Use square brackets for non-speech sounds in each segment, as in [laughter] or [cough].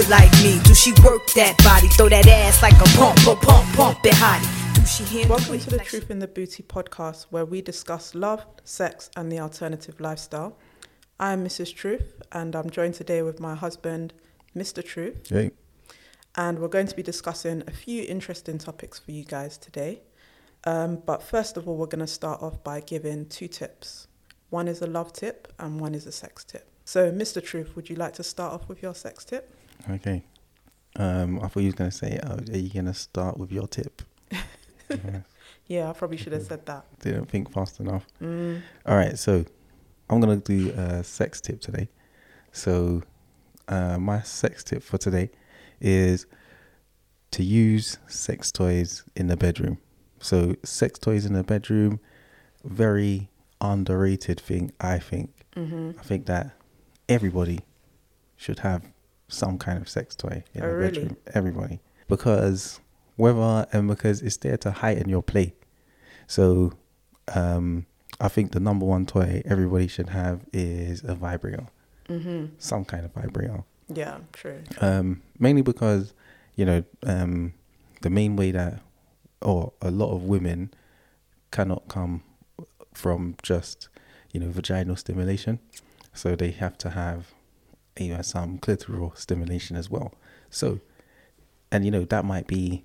it like me? Do she work that body? Throw that ass like a pump, pump, pump, pump it hottie. Do she handle Welcome to the like Truth in the Booty podcast, where we discuss love, sex, and the alternative lifestyle. I am Mrs. Truth, and I'm joined today with my husband, Mr. Truth, Hey, and we're going to be discussing a few interesting topics for you guys today. Um, but first of all, we're going to start off by giving two tips. One is a love tip, and one is a sex tip. So, Mr. Truth, would you like to start off with your sex tip? Okay. Um, I thought you was gonna say, oh, are you gonna start with your tip? Yeah, [laughs] Yeah, I probably should have said that. didn't think fast enough. Mm, All right, so I'm gonna do a sex tip today. So, uh, my sex tip for today is to use sex toys in the bedroom. So, sex toys in the bedroom, very underrated thing, I think. hmm I think that everybody should have some kind of sex toy in Oh, the really? bedroom. Everybody. Because whether and because it's there to heighten your play. So um I think the number one toy everybody should have is a vibrator. hmm Some kind of vibrator. Yeah, true. Um mainly because, you know, um the main way that or a lot of women cannot come from just, you know, vaginal stimulation. So they have to have you know, some clitoral stimulation as well. So and you know, that might be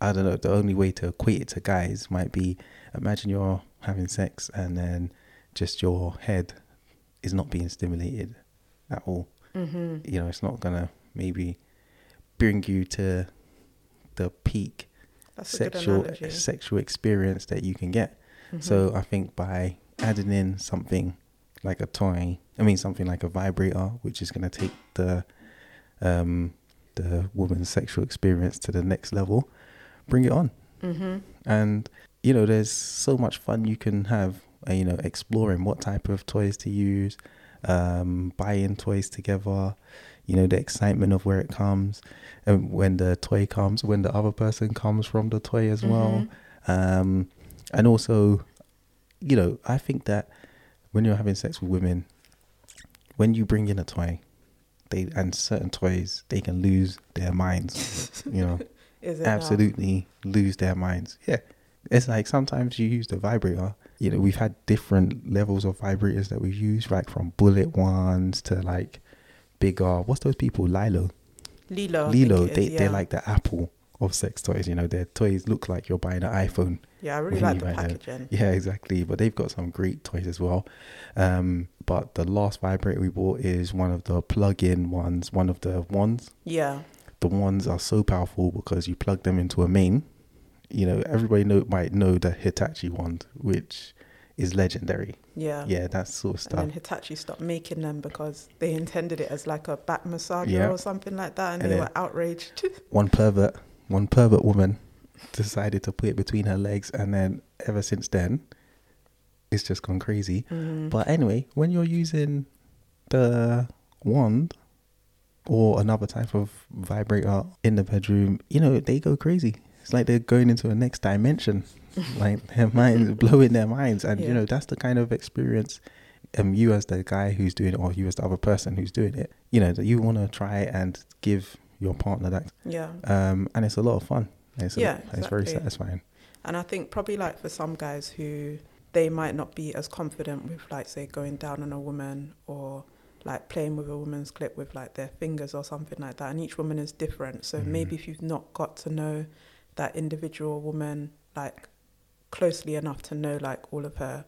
I don't know, the only way to equate it to guys might be imagine you're having sex and then just your head is not being stimulated at all hmm you know, it's not gonna maybe bring you to the peak That's sexual sexual experience that you can get. Mhm. So I think by adding in something like a toy, I mean something like a vibrator, which is gonna take the um the woman's sexual experience to the next level, bring it on. hmm And you know, there's so much fun you can have. Uh, you know, exploring what type of toys to use, um, buying toys together. You know, the excitement of where it comes, and when the toy comes, when the other person comes from the toy as well. Um, and also, you know, I think that when you're having sex with women, when you bring in a toy, they and certain toys, they can lose their minds. you know [laughs] Is it now? absolutely lose their minds. Yeah. It's like sometimes you use the vibrator. You know, we've had different levels of vibrators that we've used, like from bullet ones to like bigger. What's those people? Lelo. Lelo. Lelo. They is, yeah. they're like the Apple of sex toys. You know, their toys look like you're buying an iPhone. Yeah, I really like the packaging. Yeah, exactly. But they've got some great toys as well. Um, but the last vibrator we bought is one of the plug-in ones, one of the ones Yeah. the ones are so powerful because you plug them into a main. You know, everybody know might know the Hitachi wand, which is legendary. Yeah. Yeah, that sort of And stuff. then Hitachi stopped making them because they intended it as like a back massager Yeah. or something like that, and, And they were outraged. [laughs] One pervert, one pervert woman decided to put it between her legs, and then ever since then, it's just gone crazy. Mhm. But anyway, when you're using the wand or another type of vibrator in the bedroom, you know, they go crazy. It's like they're going into a next dimension. [laughs] like their minds blowing their minds. And Yeah. you know, that's the kind of experience um you as the guy who's doing it or you as the other person who's doing it, you know, that you wanna try and give your partner that yeah. um and it's a lot of fun. It's Yeah, it's very satisfying. And I think probably like for some guys who they might not be as confident with like say going down on a woman or like playing with a woman's clip with like their fingers or something like that. And each woman is different. So Mhm. maybe if you've not got to know that individual woman like closely enough to know like all of her,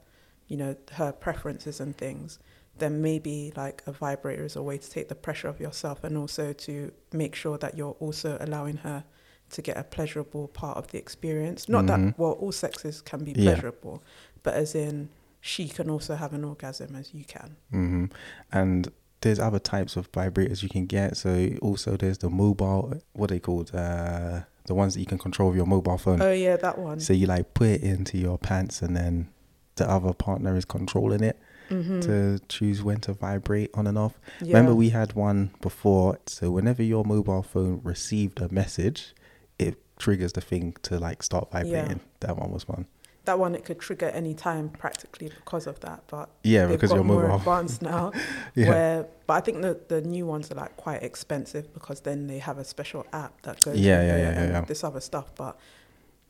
you know, her preferences and things, then maybe like a vibrator is a way to take the pressure off yourself and also to make sure that you're also allowing her to get a pleasurable part of the experience. Not Mhm. that well, all sexes can be Yeah. pleasurable, but as in she can also have an orgasm as you can. hmm And there's other types of vibrators you can get. So also there's the mobile, what they called, uh, the ones that you can control with your mobile phone. Oh yeah, that one. So you like put it into your pants, and then the other partner is controlling it Mhm. to choose when to vibrate on and off. Yeah. Remember, we had one before. So whenever your mobile phone received a message, it triggers the thing to like start vibrating. That one was one. that one it could trigger any time practically because of that. But Yeah, because you're more mobile. advanced now. [laughs] Yeah. Where, but I think the the new ones are like quite expensive because then they have a special app that goes. Yeah, yeah, yeah, yeah, yeah. This other stuff, but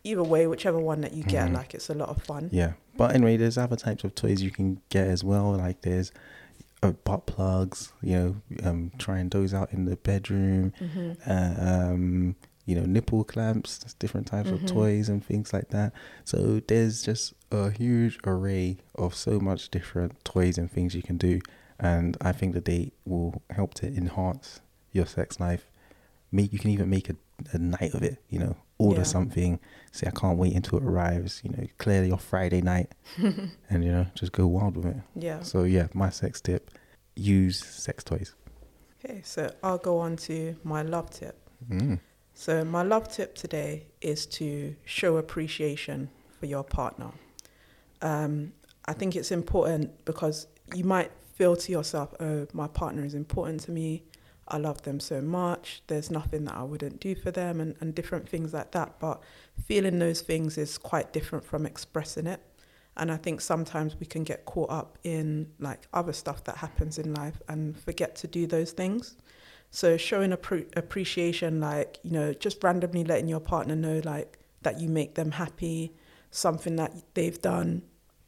either way, whichever one that you get, Mhm. like it's a lot of fun. Yeah, but anyway, there's other types of toys you can get as well. Like there's uh, butt plugs. You know, um, trying those out in the bedroom. hmm Uh, um, you know, nipple clamps. Different types Mhm. of toys and things like that. So there's just a huge array of so much different toys and things you can do, and I think that they will help to enhance your sex life. Make you can even make a, a night of it. You know, order Yeah. something. Say I can't wait until it arrives. You know, clear your Friday night, [laughs] and you know, just go wild with it. Yeah. So yeah, my sex tip: use sex toys. Okay, so I'll go on to my love tip. Mm. So my love tip today is to show appreciation for your partner. Um, I think it's important because you might feel to yourself, "Oh, my partner is important to me. I love them so much. There's nothing that I wouldn't do for them," and, and different things like that. But feeling those things is quite different from expressing it. And I think sometimes we can get caught up in like other stuff that happens in life and forget to do those things. So showing appre- appreciation, like you know, just randomly letting your partner know like that you make them happy, something that they've done.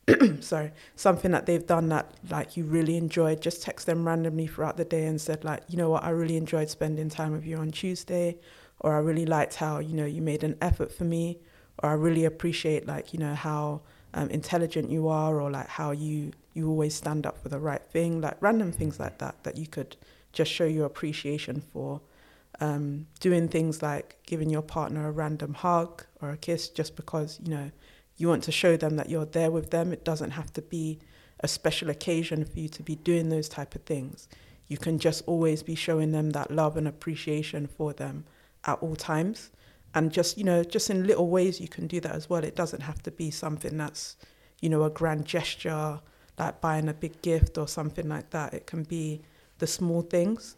[clears throat] sorry, something that they've done that like you really enjoyed. Just text them randomly throughout the day and said like, you know what, I really enjoyed spending time with you on Tuesday, or I really liked how you know you made an effort for me, or I really appreciate like you know how um, intelligent you are, or like how you you always stand up for the right thing, like random things like that that you could just show your appreciation for. Um, doing things like giving your partner a random hug or a kiss just because you know you want to show them that you're there with them. It doesn't have to be a special occasion for you to be doing those type of things. You can just always be showing them that love and appreciation for them at all times. And just, you know, just in little ways you can do that as well. It doesn't have to be something that's, you know, a grand gesture, like buying a big gift or something like that. It can be the small things.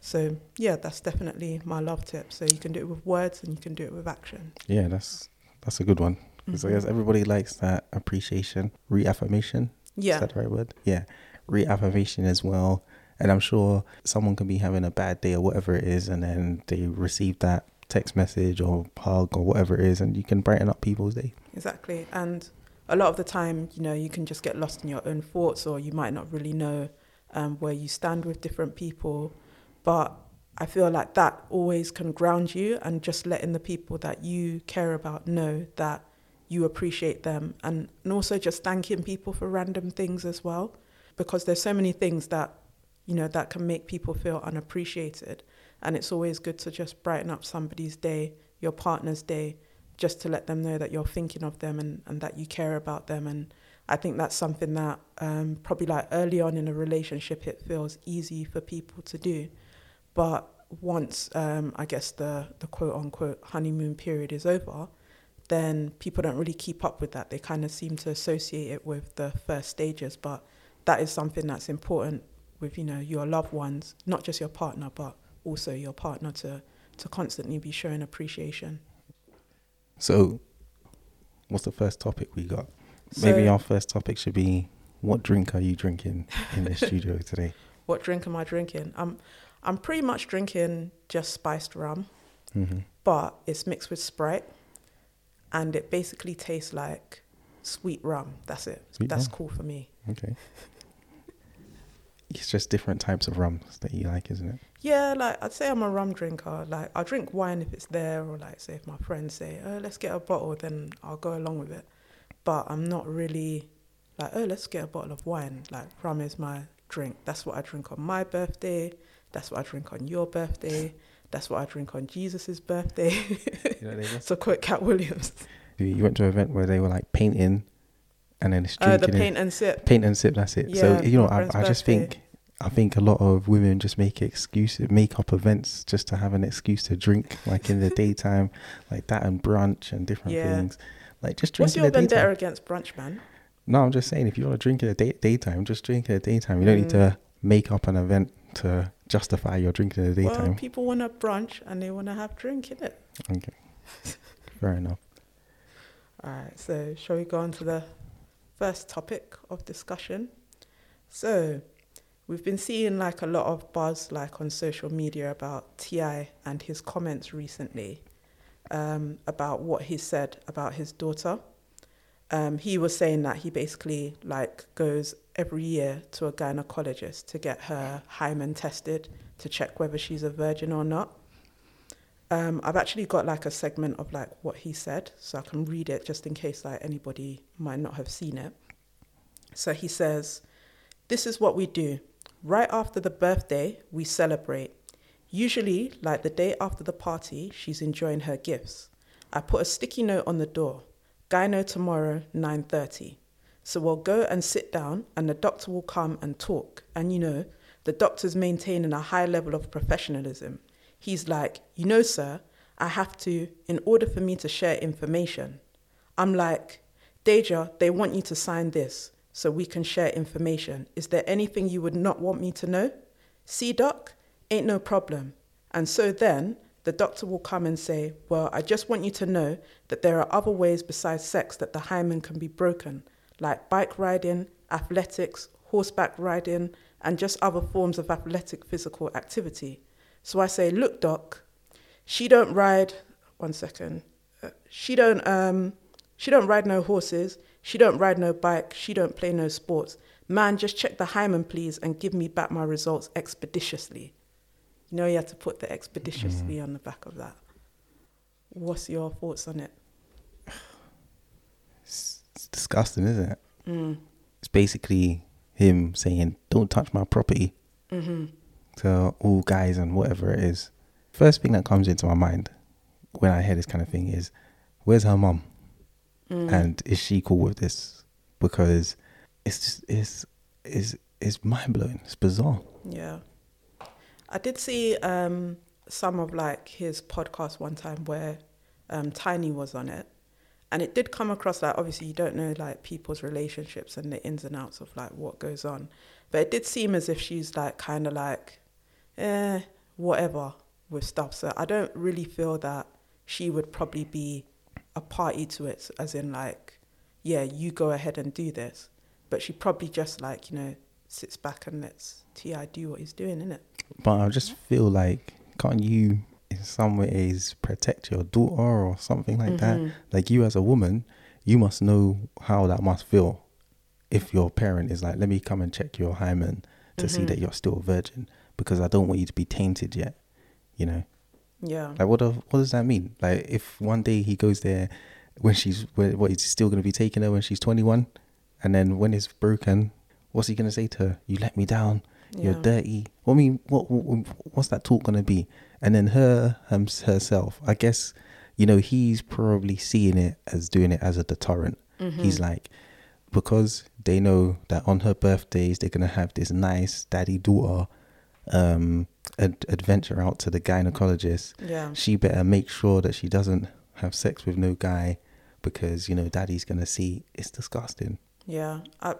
So yeah, that's definitely my love tip. So you can do it with words and you can do it with action. Yeah, that's that's a good one. Because I Mhm. guess everybody likes that appreciation, reaffirmation. Yeah. Is that the right word? Yeah. Reaffirmation as well. And I'm sure someone can be having a bad day or whatever it is, and then they receive that text message or hug or whatever it is, and you can brighten up people's day. Exactly. And a lot of the time, you know, you can just get lost in your own thoughts or you might not really know um, where you stand with different people. But I feel like that always can ground you and just letting the people that you care about know that you appreciate them and, and also just thanking people for random things as well. Because there's so many things that, you know, that can make people feel unappreciated. And it's always good to just brighten up somebody's day, your partner's day, just to let them know that you're thinking of them and, and that you care about them. And I think that's something that um, probably like early on in a relationship, it feels easy for people to do. But once, um, I guess, the, the quote unquote honeymoon period is over, then people don't really keep up with that. They kind of seem to associate it with the first stages. But that is something that's important with, you know, your loved ones, not just your partner, but also your partner to, to constantly be showing appreciation. So, what's the first topic we got? Maybe our first topic should be what drink are you drinking in the studio [laughs] today? What drink am I drinking? I'm I'm pretty much drinking just spiced rum, hmm but it's mixed with Sprite, and it basically tastes like sweet rum. That's it. Sweet That's rum. cool for me. Okay. [laughs] It's just different types of rums that you like, isn't it? Yeah, like I'd say I'm a rum drinker. Like I drink wine if it's there, or like say if my friends say, "Oh, let's get a bottle," then I'll go along with it. But I'm not really like, "Oh, let's get a bottle of wine." Like rum is my drink. That's what I drink on my birthday. That's what I drink on your birthday. That's what I drink on Jesus's birthday. You know, to [laughs] quote Katt Williams. you went to an event where they were like painting, and then it's Uh, drinking. the in- paint and sip. paint and sip. That's it. Yeah, so you know, I, I just birthday. think I think a lot of women just make excuses, make up events just to have an excuse to drink, like in the [laughs] daytime, like that and brunch and different Yeah. things. Like just drink What's your vendetta against brunch, man? No, I'm just saying if you want to drink in the day- daytime, just drink in the daytime. You don't need Mm. to make up an event to justify your drink in the Well, daytime. people want to brunch and they want to have drink in it. okay, fair enough. [laughs] All right, so shall we go on to the first topic of discussion? So, we've been seeing like a lot of buzz like on social media about T.I. and his comments recently um, about what he said about his daughter. Um, he was saying that he basically like goes every year to a gynecologist to get her hymen tested to check whether she's a virgin or not. Um, I've actually got like a segment of like what he said, so I can read it just in case like anybody might not have seen it. So he says, "This is what we do. Right after the birthday, we celebrate. Usually, like the day after the party, she's enjoying her gifts. I put a sticky note on the door. Gyno tomorrow, 9:30. So we'll go and sit down, and the doctor will come and talk. And you know, the doctor's maintaining a high level of professionalism. He's like, you know, sir, I have to, in order for me to share information. I'm like, Deyjah, they want you to sign this so we can share information. Is there anything you would not want me to know? See, doc, ain't no problem. And so then the doctor will come and say, Well, I just want you to know that there are other ways besides sex that the hymen can be broken, like bike riding, athletics, horseback riding, and just other forms of athletic physical activity. So I say, look, doc, she don't ride. One second. Uh, she don't. Um, she don't ride no horses. She don't ride no bike. She don't play no sports. Man, just check the hymen, please, and give me back my results expeditiously. You know, you have to put the expeditiously mm-hmm. on the back of that. What's your thoughts on it? It's, it's disgusting, isn't it? Mm. It's basically him saying, "Don't touch my property." Mm-hmm. To all guys and whatever it is. First thing that comes into my mind when I hear this kind of thing is, "Where's her mum?" Mm. And is she cool with this? Because it's just it's it's it's mind blowing. It's bizarre. Yeah. I did see um, some of like his podcast one time where um, Tiny was on it. And it did come across like obviously you don't know like people's relationships and the ins and outs of like what goes on. But it did seem as if she's like kind of like, eh, whatever with stuff. So I don't really feel that she would probably be a party to it, as in like, yeah, you go ahead and do this. But she probably just like, you know, sits back and lets T.I. do what he's doing, innit? But I just feel like, can't you in some ways protect your daughter or something like that? Mm-hmm. Like you as a woman, you must know how that must feel if your parent is like, let me come and check your hymen to see mm-hmm. that you're still a virgin because I don't want you to be tainted yet, you know? Yeah. Like what? do- What does that mean? Like if one day he goes there when she's when- what he's still going to be taking her when she's twenty one, and then when it's broken, what's he going to say to her? You let me down. You're dirty. I mean, what, what what's that talk going to be? And then her um, herself, I guess, you know, he's probably seeing it as doing it as a deterrent. He's like, because they know that on her birthdays they're gonna have this nice daddy daughter um ad- adventure out to the gynecologist Yeah. she better make sure that she doesn't have sex with no guy because you know daddy's gonna see it's disgusting Yeah, I,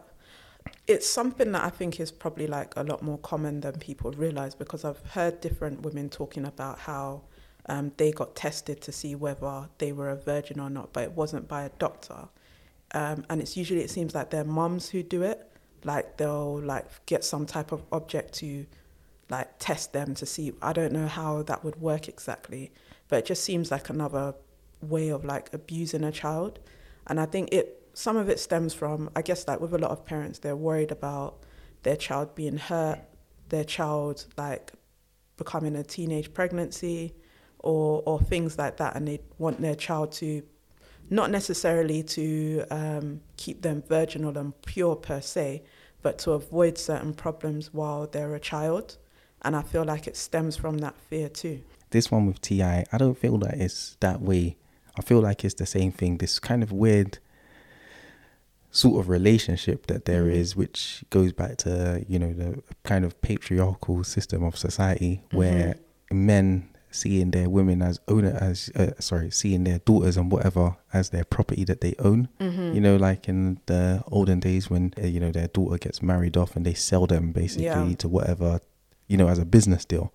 it's something that I think is probably like a lot more common than people realize because I've heard different women talking about how um, they got tested to see whether they were a virgin or not, but it wasn't by a doctor. Um, and it's usually it seems like their mums who do it. Like they'll like get some type of object to like test them to see. I don't know how that would work exactly, but it just seems like another way of like abusing a child. And I think it some of it stems from I guess like with a lot of parents, they're worried about their child being hurt, their child like becoming a teenage pregnancy or or things like that and they want their child to not necessarily to um, keep them virginal and pure per se, but to avoid certain problems while they're a child. And I feel like it stems from that fear too. this one with T.I. i don't feel that it's that way i feel like it's the same thing this kind of weird sort of relationship that there is which goes back to you know the kind of patriarchal system of society where men seeing their women as owner as uh, sorry seeing their daughters and whatever as their property that they own. You know like in the olden days when uh, you know their daughter gets married off and they sell them basically Yeah. to whatever you know as a business deal.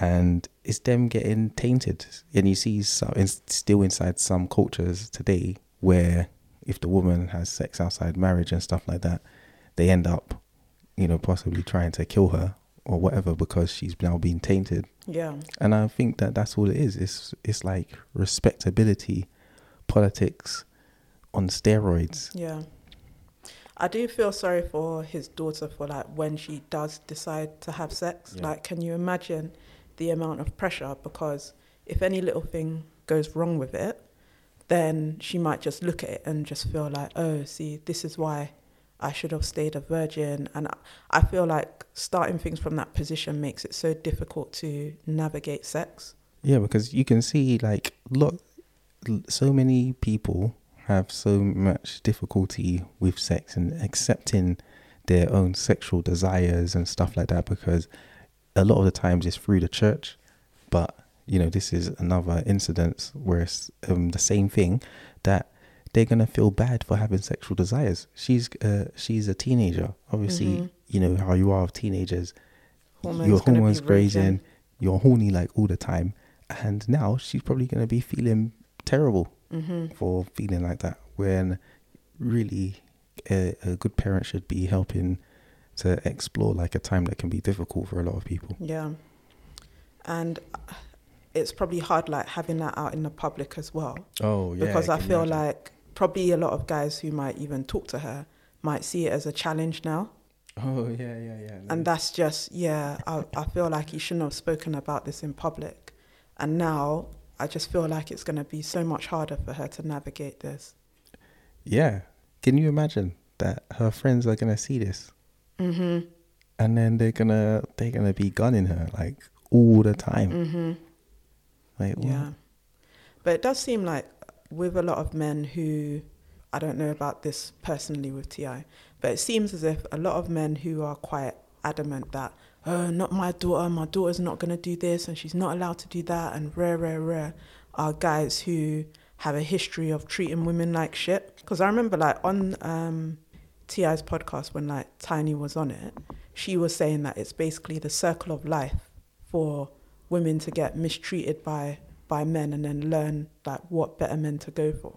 And it's them getting tainted. And you see some still inside some cultures today where if the woman has sex outside marriage and stuff like that, they end up, you know, possibly trying to kill her or whatever because she's now been tainted. Yeah. And I think that that's all it is. It's it's like respectability, politics on steroids. Yeah. I do feel sorry for his daughter for like when she does decide to have sex. Yeah. Like, can you imagine the amount of pressure? Because if any little thing goes wrong with it, then she might just look at it and just feel like, oh, see, this is why I should have stayed a virgin. And I- feel like starting things from that position makes it so difficult to navigate sex. Yeah, because you can see like look, so many people have so much difficulty with sex and accepting their own sexual desires and stuff like that because a lot of the times it's through the church, but you know this is another incident where it's um, the same thing that they're gonna feel bad for having sexual desires. She's uh, she's a teenager, obviously. Mhm. You know how you are with teenagers Hormones your hormones grazing, you're horny like all the time, and now she's probably gonna be feeling terrible Mhm. for feeling like that. When really, a, a good parent should be helping to explore like a time that can be difficult for a lot of people. Yeah. And uh, it's probably hard like having that out in the public as well. Oh because I feel like probably a lot of guys who might even talk to her might see it as a challenge now. [laughs] Oh yeah, yeah, yeah. And that's just, yeah, I, I feel like he shouldn't have spoken about this in public. And now I just feel like it's going to be so much harder for her to navigate this. yeah. Can you imagine that her friends are gonna see this, hmm and then they're gonna they're gonna be gunning her like all the time. hmm Like what? Yeah. But it does seem like with a lot of men who, I don't know about this personally with T.I., but it seems as if a lot of men who are quite adamant that, oh, not my daughter, my daughter's not going to do this and she's not allowed to do that, and rare, rare, rare, are guys who have a history of treating women like shit. Because I remember, like, on um, T.I.'s podcast when, like, Tiny was on it, she was saying that it's basically the circle of life for women to get mistreated by by men and then learn like what better men to go for.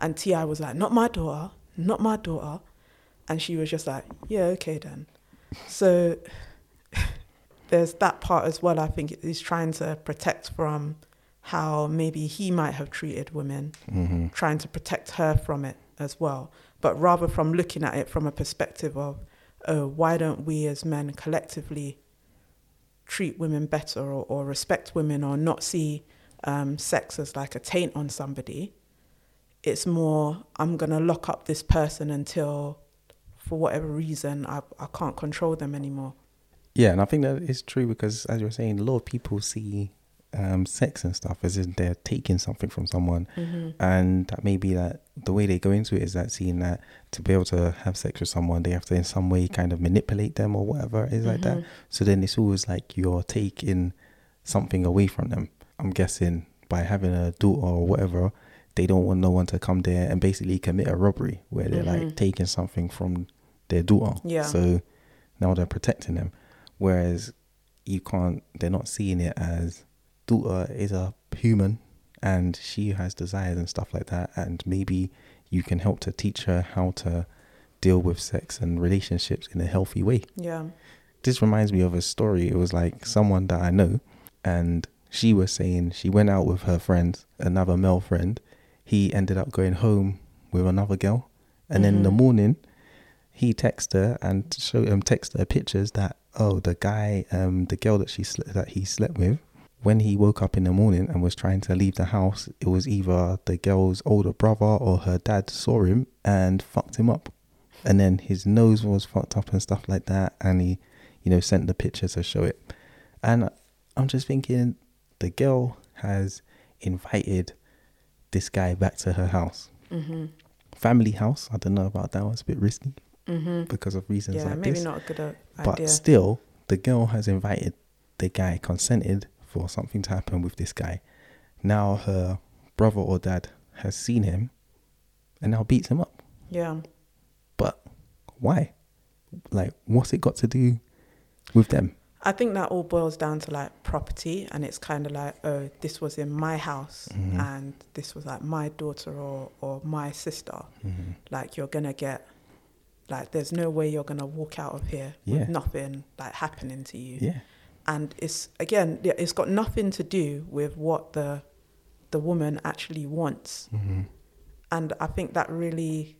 And T.I. was like, "Not my daughter, not my daughter," and she was just like, "Yeah, okay then." So [laughs] there's that part as well. I think he's trying to protect from how maybe he might have treated women, hmm trying to protect her from it as well. But rather from looking at it from a perspective of, oh, why don't we as men collectively treat women better or, or respect women or not see um, sex as like a taint on somebody? It's more, I'm going to lock up this person until, for whatever reason, I, I can't control them anymore. Yeah, and I think that is true because, as you were saying, a lot of people see um, sex and stuff as in they're taking something from someone, and that maybe that the way they go into it is that seeing that to be able to have sex with someone, they have to in some way kind of manipulate them or whatever it is like that. So then it's always like you're taking something away from them. I'm guessing by having a daughter or whatever, they don't want no one to come there and basically commit a robbery where they're like Mhm. taking something from their daughter. Yeah. So now they're protecting them. Whereas you can't, they're not seeing it as daughter is a human and she has desires and stuff like that. And maybe you can help to teach her how to deal with sex and relationships in a healthy way. Yeah. This reminds me of a story. It was like someone that I know, and she was saying she went out with her friends, another male friend. He ended up going home with another girl, and then in the Mhm. morning, he texted her and showed him text her pictures that oh the guy um the girl that she sle- that he slept with when he woke up in the morning and was trying to leave the house it was either the girl's older brother or her dad saw him and fucked him up. And then his nose was fucked up and stuff like that and he you know sent the picture to show it. And i'm just thinking the girl has invited this guy back to her house. Hmm family house? I don't know about that one. It's a bit risky hmm because of reasons Yeah, like maybe this. not a good uh, but still the girl has invited the guy consented for something to happen with this guy now her brother or dad has seen him and now beats him up yeah. but why like what's it got to do with them I think that all boils down to like property, and it's kind of like, oh, this was in my house, Mhm. and this was like my daughter or or my sister. Mhm. Like you're gonna get, like, there's no way you're gonna walk out of here Yeah. with nothing like happening to you. Yeah. And it's again, it's got nothing to do with what the the woman actually wants. Mhm. And I think that really,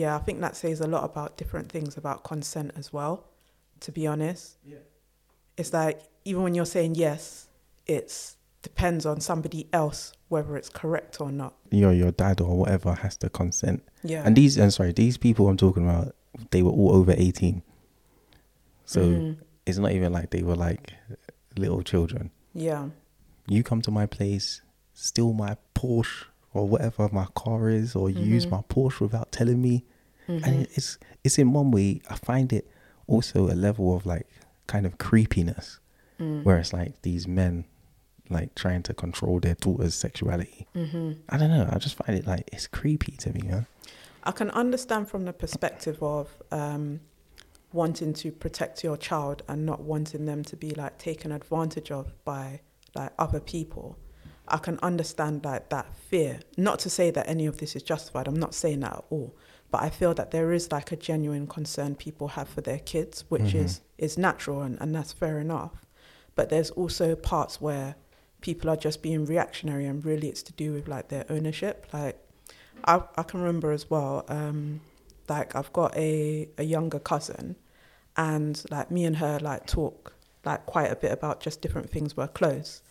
yeah, I think that says a lot about different things about consent as well. To be honest, Yeah. it's like even when you're saying yes, it's depends on somebody else whether it's correct or not. Your your dad or whatever has to consent. Yeah. And these, I'm sorry, these people I'm talking about, they were all over 18. So Mhm. It's not even like they were like little children. yeah, You come to my place, steal my Porsche or whatever my car is, or you use my Porsche without telling me. Mhm. And it's it's in one way, I find it also a level of like kind of creepiness, Mm. where it's like these men like trying to control their daughter's sexuality. Mhm. I don't know. I just find it like it's creepy to me. I can understand from the perspective of um, wanting to protect your child and not wanting them to be like taken advantage of by like other people. I can understand like that fear. Not to say that any of this is justified. I'm not saying that at all. But I feel that there is like a genuine concern people have for their kids, which Mhm. is is natural and, and that's fair enough. But there's also parts where people are just being reactionary and really it's to do with like their ownership. Like I I can remember as well, um, like I've got a, a younger cousin and like me and her like talk like quite a bit about just different things we're close.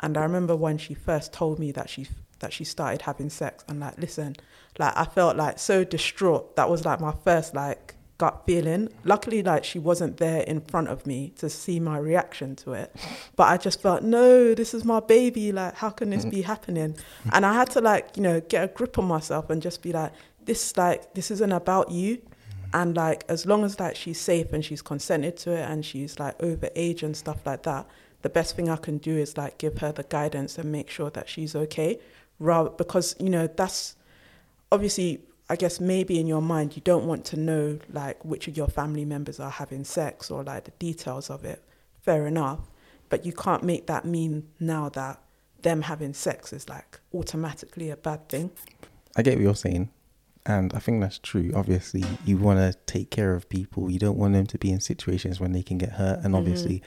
And I remember when she first told me that she that she started having sex and like listen, like I felt like so distraught. That was like my first like gut feeling. Luckily like she wasn't there in front of me to see my reaction to it. But I just felt, no, this is my baby, like how can this mm-hmm. be happening? And I had to like, you know, get a grip on myself and just be like, this like this isn't about you. And like as long as like she's safe and she's consented to it and she's like over age and stuff like that, the best thing I can do is like give her the guidance and make sure that she's okay. Rather because, you know, that's obviously I guess maybe in your mind you don't want to know like which of your family members are having sex or like the details of it. Fair enough. But you can't make that mean now that them having sex is like automatically a bad thing. I get what you're saying, and I think that's true. Obviously, you want to take care of people. You don't want them to be in situations when they can get hurt. And Mhm. obviously,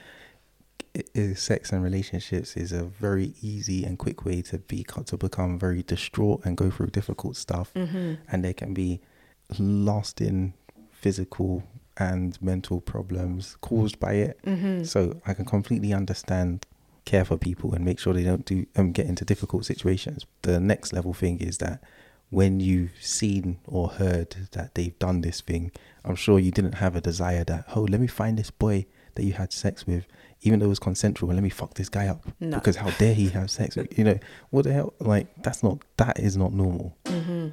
i i sex and relationships is a very easy and quick way to be to become very distraught and go through difficult stuff. Mm-hmm. And there can be lasting physical and mental problems caused by it. Mm-hmm. So I can completely understand care for people and make sure they don't do um, get into difficult situations. The next level thing is that when you've seen or heard that they've done this thing, I'm sure you didn't have a desire that oh let me find this boy that you had sex with, even though it was consensual, and let me fuck this guy up No. because how dare he have sex? with You know what the hell? Like that's not that is not normal. Mm-hmm.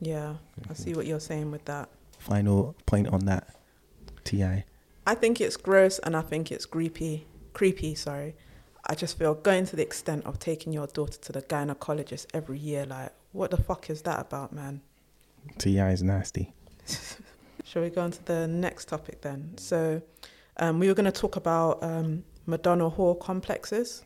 Yeah, I see what you're saying with that. Final point on that, Ti. I think it's gross and I think it's creepy. Creepy, sorry. I just feel going to the extent of taking your daughter to the gynecologist every year, like, what the fuck is that about, man? T.I. is nasty. [laughs] Shall we go on to the next topic then? So, um, we were going to talk about um, Madonna whore complexes.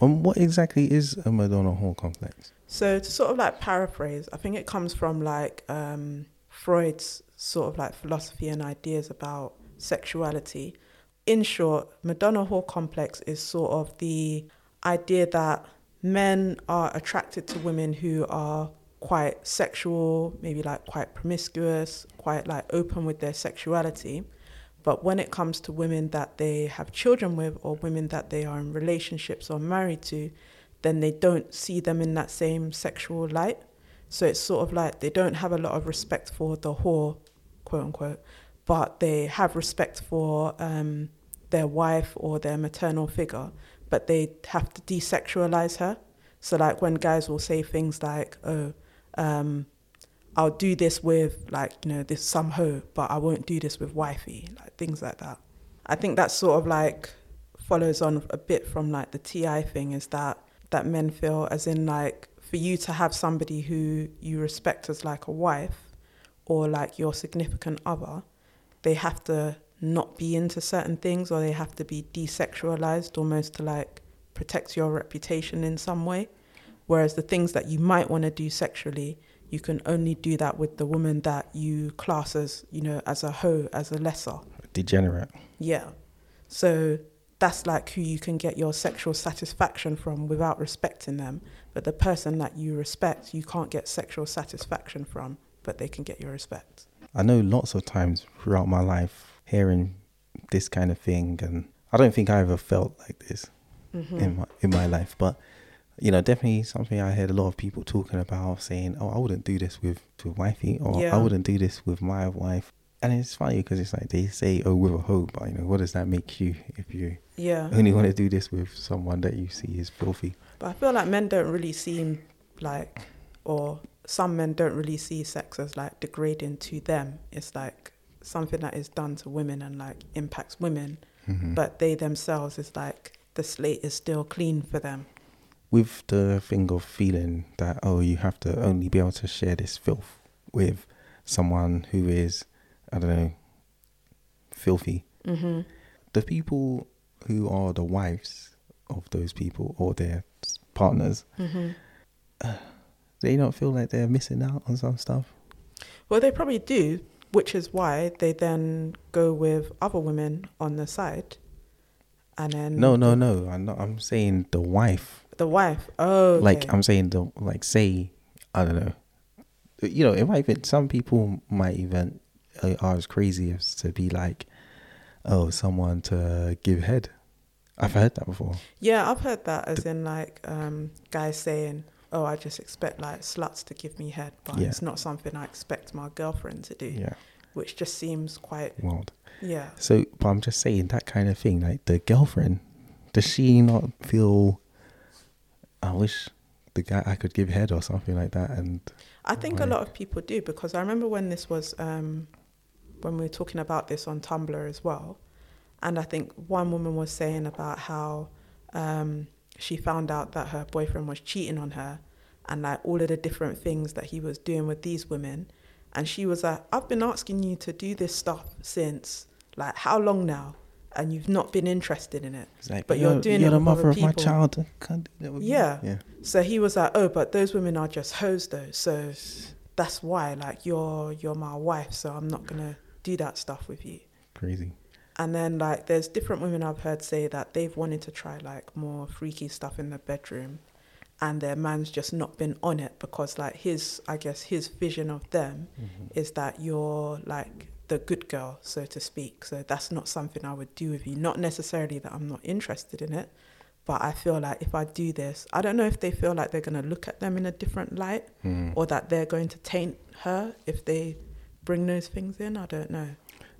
Um, what exactly is a Madonna whore complex? So to sort of like paraphrase, I think it comes from like um, Freud's sort of like philosophy and ideas about sexuality. In short, Madonna whore complex is sort of the idea that men are attracted to women who are quite sexual, maybe like quite promiscuous, quite like open with their sexuality. But when it comes to women that they have children with or women that they are in relationships or married to, then they don't see them in that same sexual light. So it's sort of like they don't have a lot of respect for the whore, quote unquote, but they have respect for um, their wife or their maternal figure, but they have to desexualize her. So like when guys will say things like, "Oh, um, I'll do this with like you know this some hoe, but I won't do this with wifey," like things like that. I think that sort of like follows on a bit from like the TI thing is that that men feel as in like for you to have somebody who you respect as like a wife or like your significant other, they have to not be into certain things or they have to be desexualized almost to like protect your reputation in some way. Whereas the things that you might want to do sexually, you can only do that with the woman that you class as, you know, as a hoe, as a lesser. Degenerate. Yeah. So that's like who you can get your sexual satisfaction from without respecting them. But the person that you respect, you can't get sexual satisfaction from, but they can get your respect. I know lots of times throughout my life hearing this kind of thing, and I don't think I ever felt like this Mm-hmm. in my in my life, but you know, definitely something I heard a lot of people talking about, saying, "Oh, I wouldn't do this with with wifey, or Yeah. I wouldn't do this with my wife." And it's funny because it's like they say, "Oh, with a hoe," but you know, what does that make you if you Yeah. only want to do this with someone that you see is filthy? But I feel like men don't really seem like, or some men don't really see sex as like degrading to them. It's like something that is done to women and like impacts women, Mhm. but they themselves is like the slate is still clean for them. with the thing of feeling that oh you have to only be able to share this filth with someone who is I don't know filthy. hmm The people who are the wives of those people or their partners, hmm they don't feel like they're missing out on some stuff. Well, they probably do, which is why they then go with other women on the side, and then No, no, no. I'm not. I'm saying the wife. the wife. Oh, Like. I'm saying the like say I don't know. You know, it might even some people might even uh, are as crazy as to be like, oh, someone to give head. I've heard that before. Yeah, I've heard that as in like um, guys saying, "Oh, I just expect like sluts to give me head, but Yeah. it's not something I expect my girlfriend to do," Yeah, which just seems quite wild. yeah. So, but I'm just saying that kind of thing. Like the girlfriend, does she not feel? I wish the guy I could give head or something like that. And I think a lot of people do because I remember when this was um, when we were talking about this on Tumblr as well, and I think one woman was saying about how um, she found out that her boyfriend was cheating on her, and like all of the different things that he was doing with these women, and she was like, "I've been asking you to do this stuff since like how long now?" And you've not been interested in it. like, But you're doing you're it the with mother other of my people. child. I can't do that with. Yeah. yeah. So he was like, "Oh, but those women are just hoes, though. So that's why, like, you're you're my wife, so I'm not gonna do that stuff with you." Crazy. And then like, there's different women I've heard say that they've wanted to try like more freaky stuff in the bedroom, and their man's just not been on it because like his, I guess his vision of them Mm-hmm. is that you're like the good girl, so to speak. So that's not something I would do with you. Not necessarily that I'm not interested in it, but I feel like if I do this, I don't know if they feel like they're going to look at them in a different light Mm. or that they're going to taint her if they bring those things in. I don't know.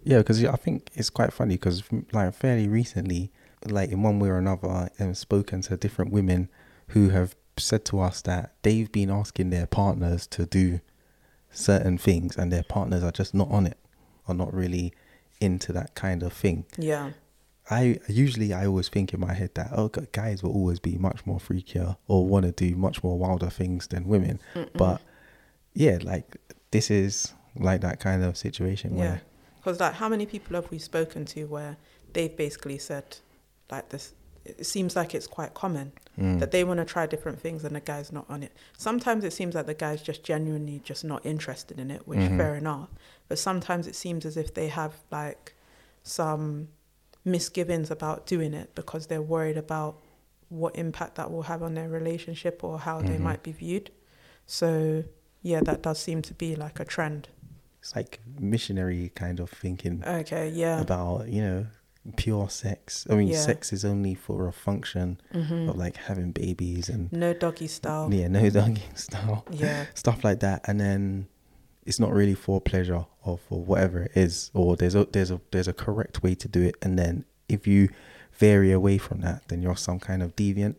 Yeah, because I think it's quite funny because like fairly recently, like in one way or another, I've spoken to different women who have said to us that they've been asking their partners to do certain things, and their partners are just not on it, are not really into that kind of thing. Yeah. I usually I always think in my head that oh guys will always be much more freakier or want to do much more wilder things than women, but yeah, like this is like that kind of situation Yeah. where Because, like, how many people have we spoken to where they've basically said, like, this, it seems like it's quite common Mm. that they want to try different things and the guy's not on it. Sometimes it seems like the guy's just genuinely just not interested in it, which Mhm. fair enough. But sometimes it seems as if they have, like, some misgivings about doing it because they're worried about what impact that will have on their relationship or how they Mhm. might be viewed. So, yeah, that does seem to be like a trend. It's like missionary kind of thinking Okay, yeah. about you know pure sex. I mean, Yeah. sex is only for a function hmm of like having babies and No doggy style. yeah, no [laughs] doggy style Yeah. [laughs] stuff like that, and then it's not really for pleasure or for whatever it is, or there's a there's a there's a correct way to do it, and then if you vary away from that, then you're some kind of deviant.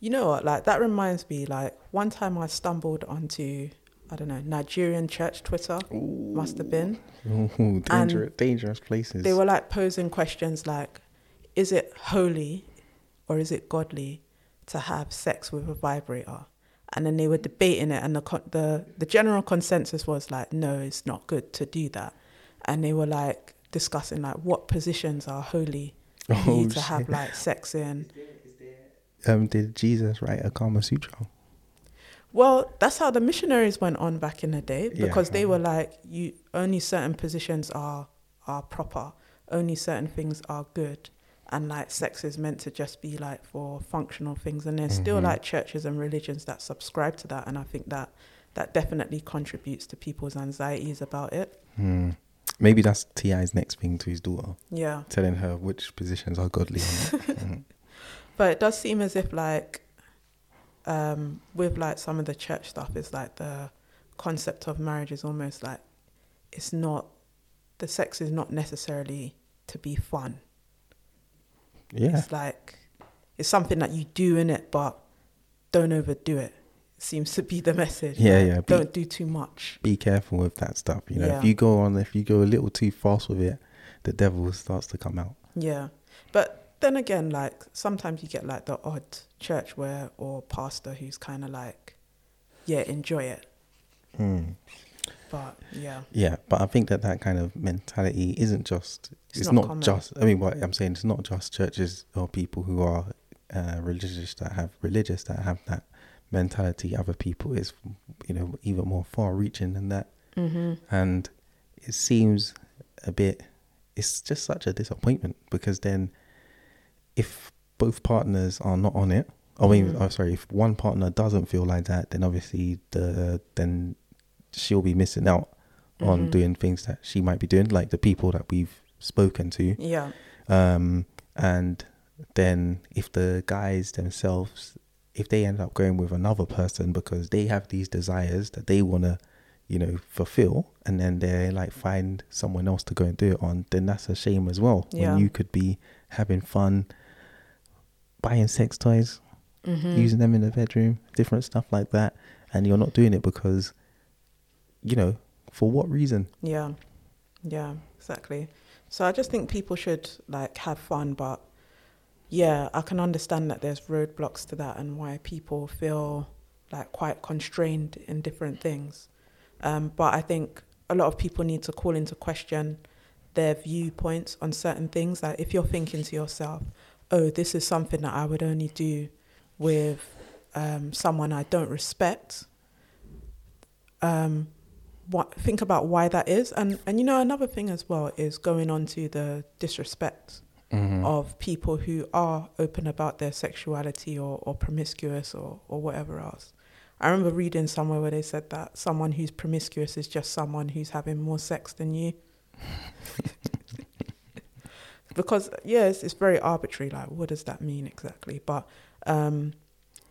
You know what? Like that reminds me. Like one time I stumbled onto, I don't know, Nigerian church Twitter. Must have been. Ooh, [laughs] dangerous, dangerous places. They were like posing questions like, "Is it holy, or is it godly, to have sex with a vibrator?" And then they were debating it, and the the the general consensus was like, "No, it's not good to do that." And they were like discussing like what positions are holy for Oh, you to have like sex in. Um, did Jesus write a Kama Sutra? Well, that's how the missionaries went on back in the day Yeah. because they were like, you only certain positions are are proper, only certain things are good, and like sex is meant to just be like for functional things. And there's still Mhm. like churches and religions that subscribe to that, and I think that that definitely contributes to people's anxieties about it. Hmm. Maybe that's T.I's next thing to his daughter, Yeah, telling her which positions are godly. [laughs] Mhm. but it does seem as if like um, with like some of the church stuff is like the concept of marriage is almost like it's not the sex is not necessarily to be fun. Yeah. It's like it's something that you do in it, but don't overdo it. Seems to be the message. Yeah, like, yeah, be- Don't do too much. Be careful with that stuff. You know, Yeah. if you go on, if you go a little too fast with it, the devil starts to come out. Yeah, but then again, like sometimes you get like the odd church where or pastor who's kind of like, yeah, enjoy it. Hmm. But yeah, Yeah, but I think that that kind of mentality isn't just. It's It's, not not, just. I mean, what I'm saying, it's not just churches or people who are uh, religious that have religious that have that mentality. Other people is, you know, even more far-reaching than that, mm-hmm. and it seems a bit. It's just such a disappointment because then, if both partners are not on it, I mean, Mhm. oh, sorry, if one partner doesn't feel like that, then obviously the then she'll be missing out on Mhm. doing things that she might be doing, like the people that we've spoken to. yeah, Um, and then if the guys themselves, if they end up going with another person because they have these desires that they want to, you know, fulfill, and then they like find someone else to go and do it on, then that's a shame as well. Yeah. When you could be having fun, buying sex toys, mm-hmm. using them in the bedroom, different stuff like that, and you're not doing it because, you know, for what reason? Yeah, yeah, exactly. So I just think people should like have fun, but yeah, I can understand that there's roadblocks to that and why people feel like quite constrained in different things. Um, but I think a lot of people need to call into question their viewpoints on certain things. Like if you're thinking to yourself, "Oh, this is something that I would only do with um, someone I don't respect," um, what think about why that is. And and you know another thing as well is going on to the disrespect Mm-hmm. of people who are open about their sexuality or, or promiscuous or, or whatever else. I remember reading somewhere where they said that someone who's promiscuous is just someone who's having more sex than you [laughs] because yes it's very arbitrary like what does that mean exactly but um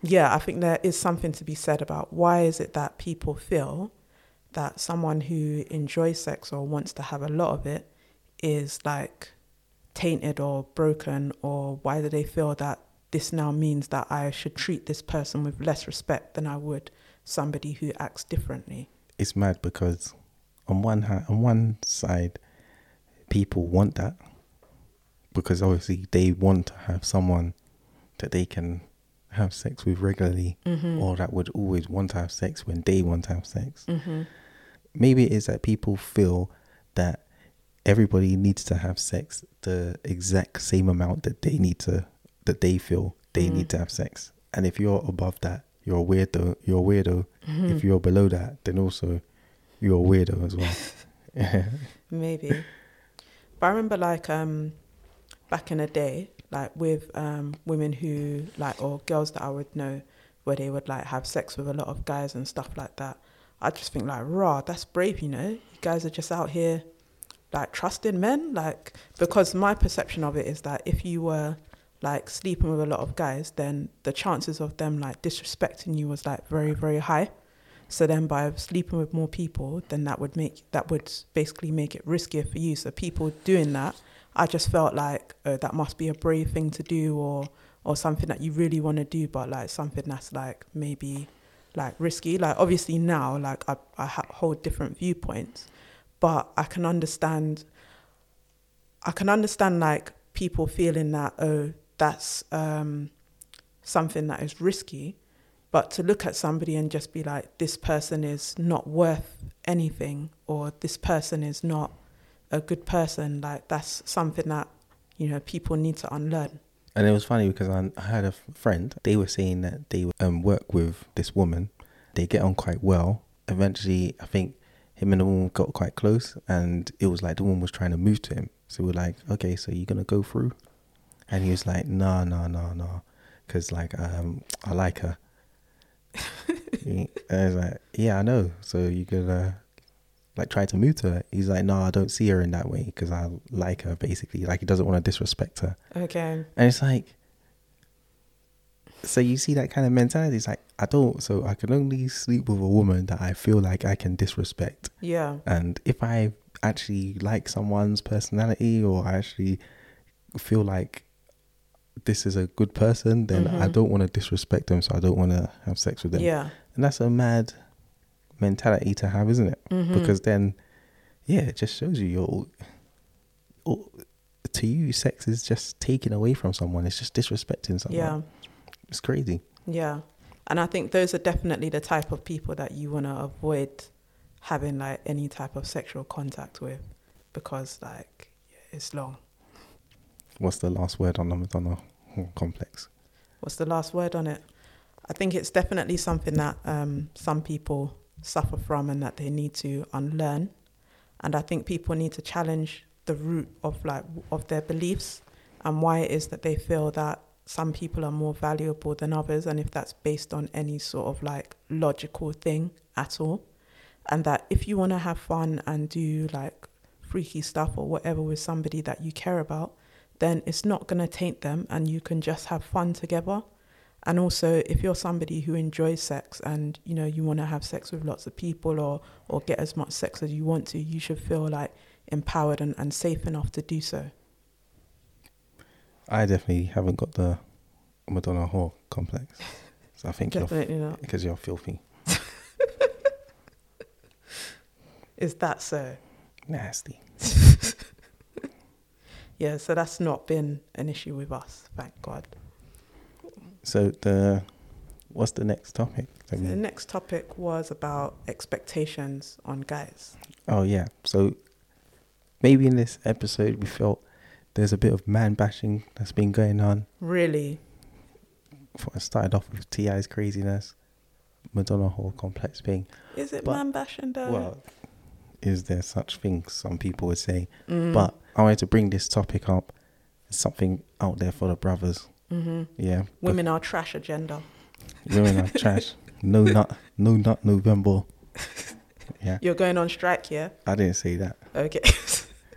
yeah i think there is something to be said about why is it that people feel that someone who enjoys sex or wants to have a lot of it is like tainted or broken or why do they feel that this now means that I should treat this person with less respect than I would somebody who acts differently. it's mad because on one hand, on one side, people want that because obviously they want to have someone that they can have sex with regularly, Mm-hmm. or that would always want to have sex when they want to have sex. Mm-hmm. Maybe it is that people feel that everybody needs to have sex the exact same amount that they need to that they feel they Mhm. need to have sex, and if you're above that, you're a weirdo. You're a weirdo. Mm-hmm. If you're below that, then also you're a weirdo as well. [laughs] Maybe. but I remember like um back in the day, like with um women who like or girls that I would know where they would like have sex with a lot of guys and stuff like that. I just think like, raw, that's brave, you know? You guys are just out here like trusting men. Like because my perception of it is that if you were like sleeping with a lot of guys, then the chances of them like disrespecting you was like very, very high. So then by sleeping with more people, then that would make that would basically make it riskier for you. So people doing that, I just felt like oh, that must be a brave thing to do or or something that you really want to do, but like something that's like maybe like risky. Like obviously now, like I I hold different viewpoints, but I can understand. I can understand like people feeling that oh that's um, something that is risky, but to look at somebody and just be like this person is not worth anything or this person is not a good person, like that's something that you know people need to unlearn. And it was funny because I, I had a friend. They were saying that they um, work with this woman. They get on quite well. Eventually, I think him and the woman got quite close, and it was like the woman was trying to move to him. So we're like, okay, so you're gonna go through? And he was like, no, no, no, no, because like um, I like her. [laughs] and I was like, yeah, I know. So you're gonna like try to move to her? He's like, no, I don't see her in that way because I like her. Basically, like he doesn't want to disrespect her. Okay. And it's like, so you see that kind of mentality. It's like, I don't, so I can only sleep with a woman that I feel like I can disrespect. Yeah. And if I actually like someone's personality or I actually feel like this is a good person, then I Mhm. don't want to disrespect them. So I don't want to have sex with them. Yeah. And that's a mad mentality to have, isn't it? Mhm. Because then, yeah, it just shows you you're. oh, To you, sex is just taken away from someone. It's just disrespecting someone. Yeah. It's crazy. Yeah. And I think those are definitely the type of people that you want to avoid having like any type of sexual contact with because like it's long. What's the last word on the Madonna complex? What's the last word on it? I think it's definitely something that um, some people suffer from and that they need to unlearn. And I think people need to challenge the root of like of their beliefs and why it is that they feel that some people are more valuable than others and if that's based on any sort of like logical thing at all. And that if you want to have fun and do like freaky stuff or whatever with somebody that you care about, then it's not going to taint them and you can just have fun together. And also, if you're somebody who enjoys sex and you know you want to have sex with lots of people or or get as much sex as you want to, you should feel like empowered and, and safe enough to do so. I definitely haven't got the Madonna whore complex. So I think you're Definitely not. because you're filthy, [laughs] Is that so? nasty. [laughs] Yeah, so that's not been an issue with us, thank God. So the what's the next topic? So the next topic was about expectations on guys. Oh yeah. So maybe in this episode we felt there's a bit of man bashing that's been going on. Really? I started off with T.I's craziness, Madonna whore complex thing. Is it But- man bashing though? Well, is there such things? Some people would say. Mm. But I wanted to bring this topic up. It's something out there for the brothers. Hmm Yeah. women are trash agenda. Women are trash. No [laughs] nut. No nut November. Yeah. You're going on strike, yeah? I didn't say that. Okay.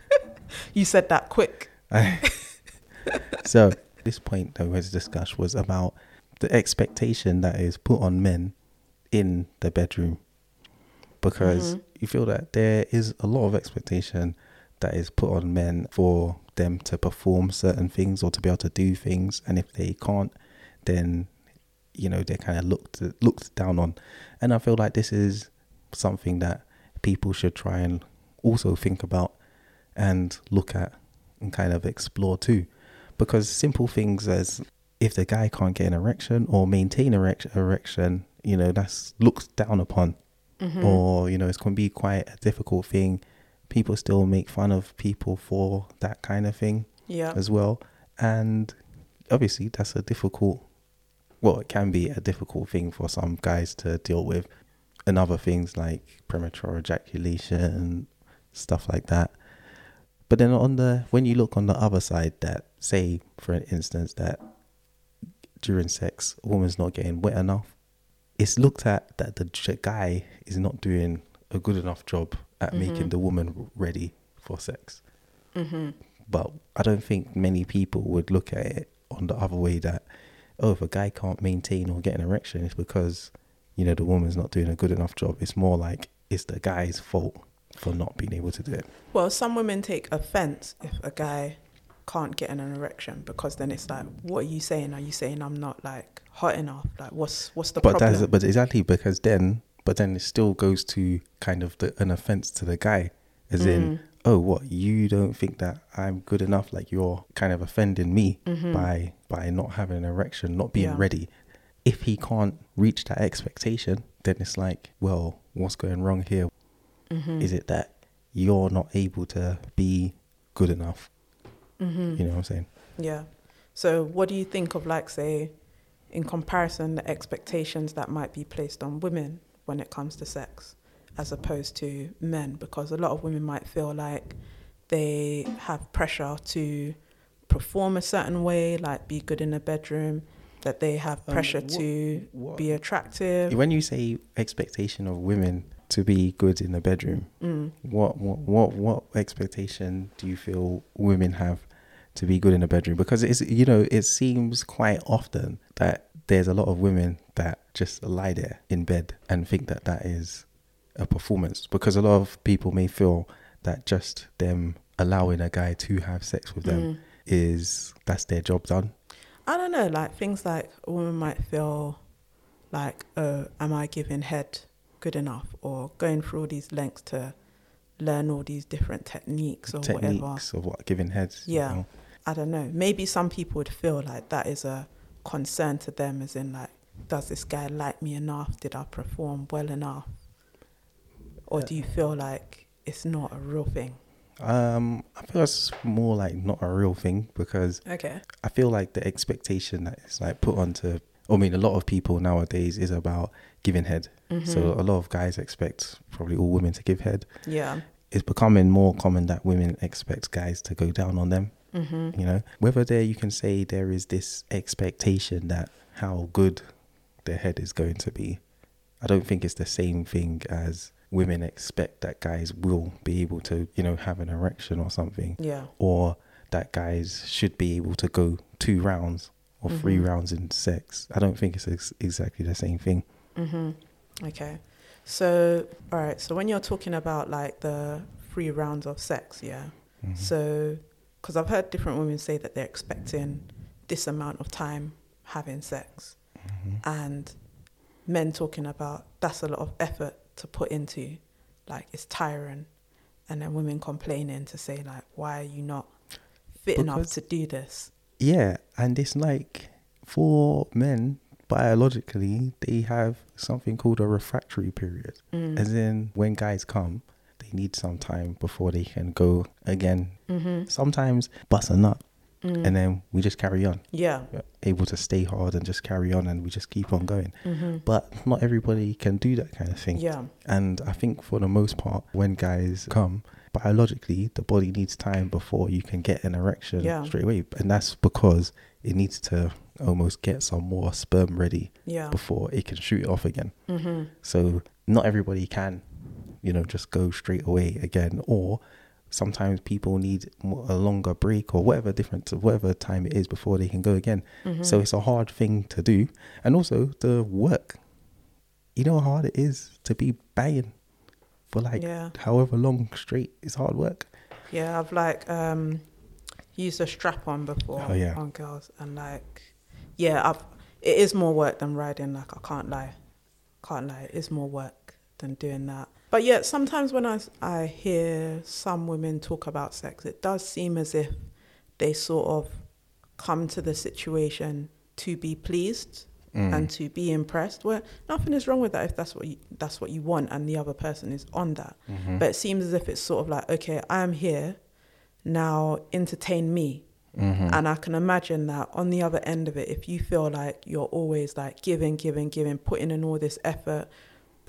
[laughs] you said that quick. [laughs] so this point that was discussed was about the expectation that is put on men in the bedroom because Mhm. you feel that there is a lot of expectation that is put on men for them to perform certain things or to be able to do things and if they can't then you know they're kind of looked looked down on. And i feel like this is something that people should try and also think about and look at and kind of explore too. Because simple things as if the guy can't get an erection or maintain erect- erection you know that's looked down upon. Mhm. or you know it's going to be quite a difficult thing people still make fun of people for that kind of thing yeah. as well. And obviously that's a difficult well it can be a difficult thing for some guys to deal with. And other things like premature ejaculation stuff like that. But then on the when you look on the other side that say for instance that during sex a woman's not getting wet enough it's looked at that the guy is not doing a good enough job at making Mhm. the woman ready for sex hmm but I don't think many people would look at it on the other way that, oh, if a guy can't maintain or get an erection, it's because, you know, the woman's not doing a good enough job. It's more like it's the guy's fault for not being able to do it. Well, some women take offense if a guy can't get an erection because then it's like, what are you saying? Are you saying I'm not like hot enough? Like, what's what's the but problem? that's but exactly because then, but then it still goes to kind of the, an offense to the guy, as in, Mm. oh, what you don't think that I'm good enough? Like you're kind of offending me Mhm. by by not having an erection, not being Yeah. ready. If he can't reach that expectation, then it's like, well, what's going wrong here? Mhm. Is it that you're not able to be good enough. Mm-hmm. You know what I'm saying? Yeah. So, what do you think of, like, say, in comparison, the expectations that might be placed on women when it comes to sex as opposed to men? Because a lot of women might feel like they have pressure to perform a certain way, like be good in the bedroom, that they have Um, pressure what- to what- be attractive. When you say expectation of women to be good in the bedroom, Mm. what what what what expectation do you feel women have to be good in the bedroom? Because it's you know it seems quite often that there's a lot of women that just lie there in bed and think that that is a performance. Because a lot of people may feel that just them allowing a guy to have sex with them Mm. is that's their job done. I don't know, like things like a woman might feel like, oh, am I giving head good enough? Or going through all these lengths to learn all these different techniques or whatever. Techniques of what giving heads. you Yeah. know. I don't know. Maybe some people would feel like that is a concern to them, as in, like, does this guy like me enough? Did I perform well enough? Or do you feel like it's not a real thing? Um, I feel it's more like not a real thing because Okay. I feel like the expectation that is like put onto. I mean, a lot of people nowadays is about giving head. So a lot of guys expect probably all women to give head. Yeah. It's becoming more common that women expect guys to go down on them. Mm-hmm. You know, whether there you can say there is this expectation that how good their head is going to be. I don't think it's the same thing as women expect that guys will be able to, you know, have an erection or something Yeah. or that guys should be able to go two rounds or 3 Mhm. rounds in sex. I don't think it's ex- exactly the same thing. Mm-hmm. Okay. So, all right. So when you're talking about like the three rounds of sex, yeah. Mhm. So, because I've heard different women say that they're expecting this amount of time having sex, Mhm. and men talking about that's a lot of effort to put into, like it's tiring, and then women complaining to say like, why are you not fit enough to do this? Yeah, and it's like for men, biologically, they have something called a refractory period. Mm. As in, when guys come, they need some time before they can go again. Mm-hmm. Sometimes bust a nut, Mm. and then we just carry on. yeah. We're able to stay hard and just carry on, and we just keep on going. Mm-hmm. But not everybody can do that kind of thing. Yeah. And I think for the most part, when guys come, biologically, the body needs time before you can get an erection Yeah. straight away. And that's because it needs to almost get some more sperm ready Yeah. before it can shoot it off again. Mm-hmm. So not everybody can, you know, just go straight away again. Or sometimes people need a longer break or whatever different, whatever time it is before they can go again. Mm-hmm. So it's a hard thing to do. And also the work. You know how hard it is to be banging for like Yeah. however long straight. It's hard work. Yeah, I've like um used a strap on before Oh, yeah. on girls and like yeah, I've it is more work than riding, like I can't lie. Can't lie, it is more work than doing that. But yet, sometimes when I, I hear some women talk about sex, it does seem as if they sort of come to the situation to be pleased Mm. and to be impressed. Well, nothing is wrong with that if that's what you, that's what you want and the other person is on that. Mhm. But it seems as if it's sort of like, okay, I am here, now entertain me. Mhm. And I can imagine that on the other end of it, if you feel like you're always like giving, giving, giving, putting in all this effort,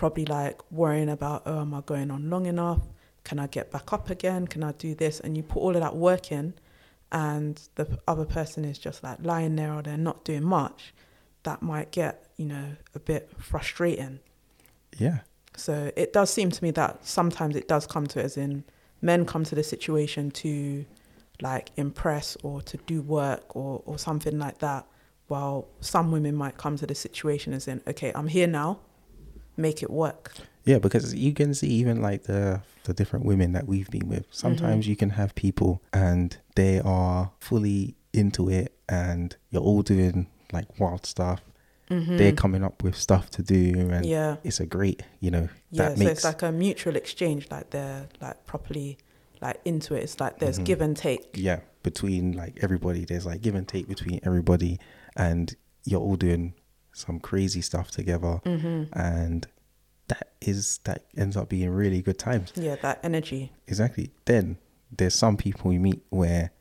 probably like worrying about, oh, am I going on long enough? Can I get back up again? Can I do this? And you put all of that work in, and the other person is just like lying there or they're not doing much, that might get, you know, a bit frustrating. yeah. So it does seem to me that sometimes it does come to it as in men come to the situation to like impress or to do work or, or something like that. While some women might come to the situation as in, okay, I'm here now, make it work. Yeah, because you can see even like the the different women that we've been with. Sometimes you can have people and they are fully into it, and you're all doing like wild stuff. They're coming up with stuff to do, and Mm-hmm. Yeah. it's a great, you know, Yeah. that So makes it's like a mutual exchange, like they're like properly like into it. It's like there's Mhm. give and take. yeah between like everybody. There's like give and take between everybody, and you're all doing some crazy stuff together, Mm-hmm. and that is that ends up being really good times. Yeah, that energy. Exactly. Then there's some people you meet where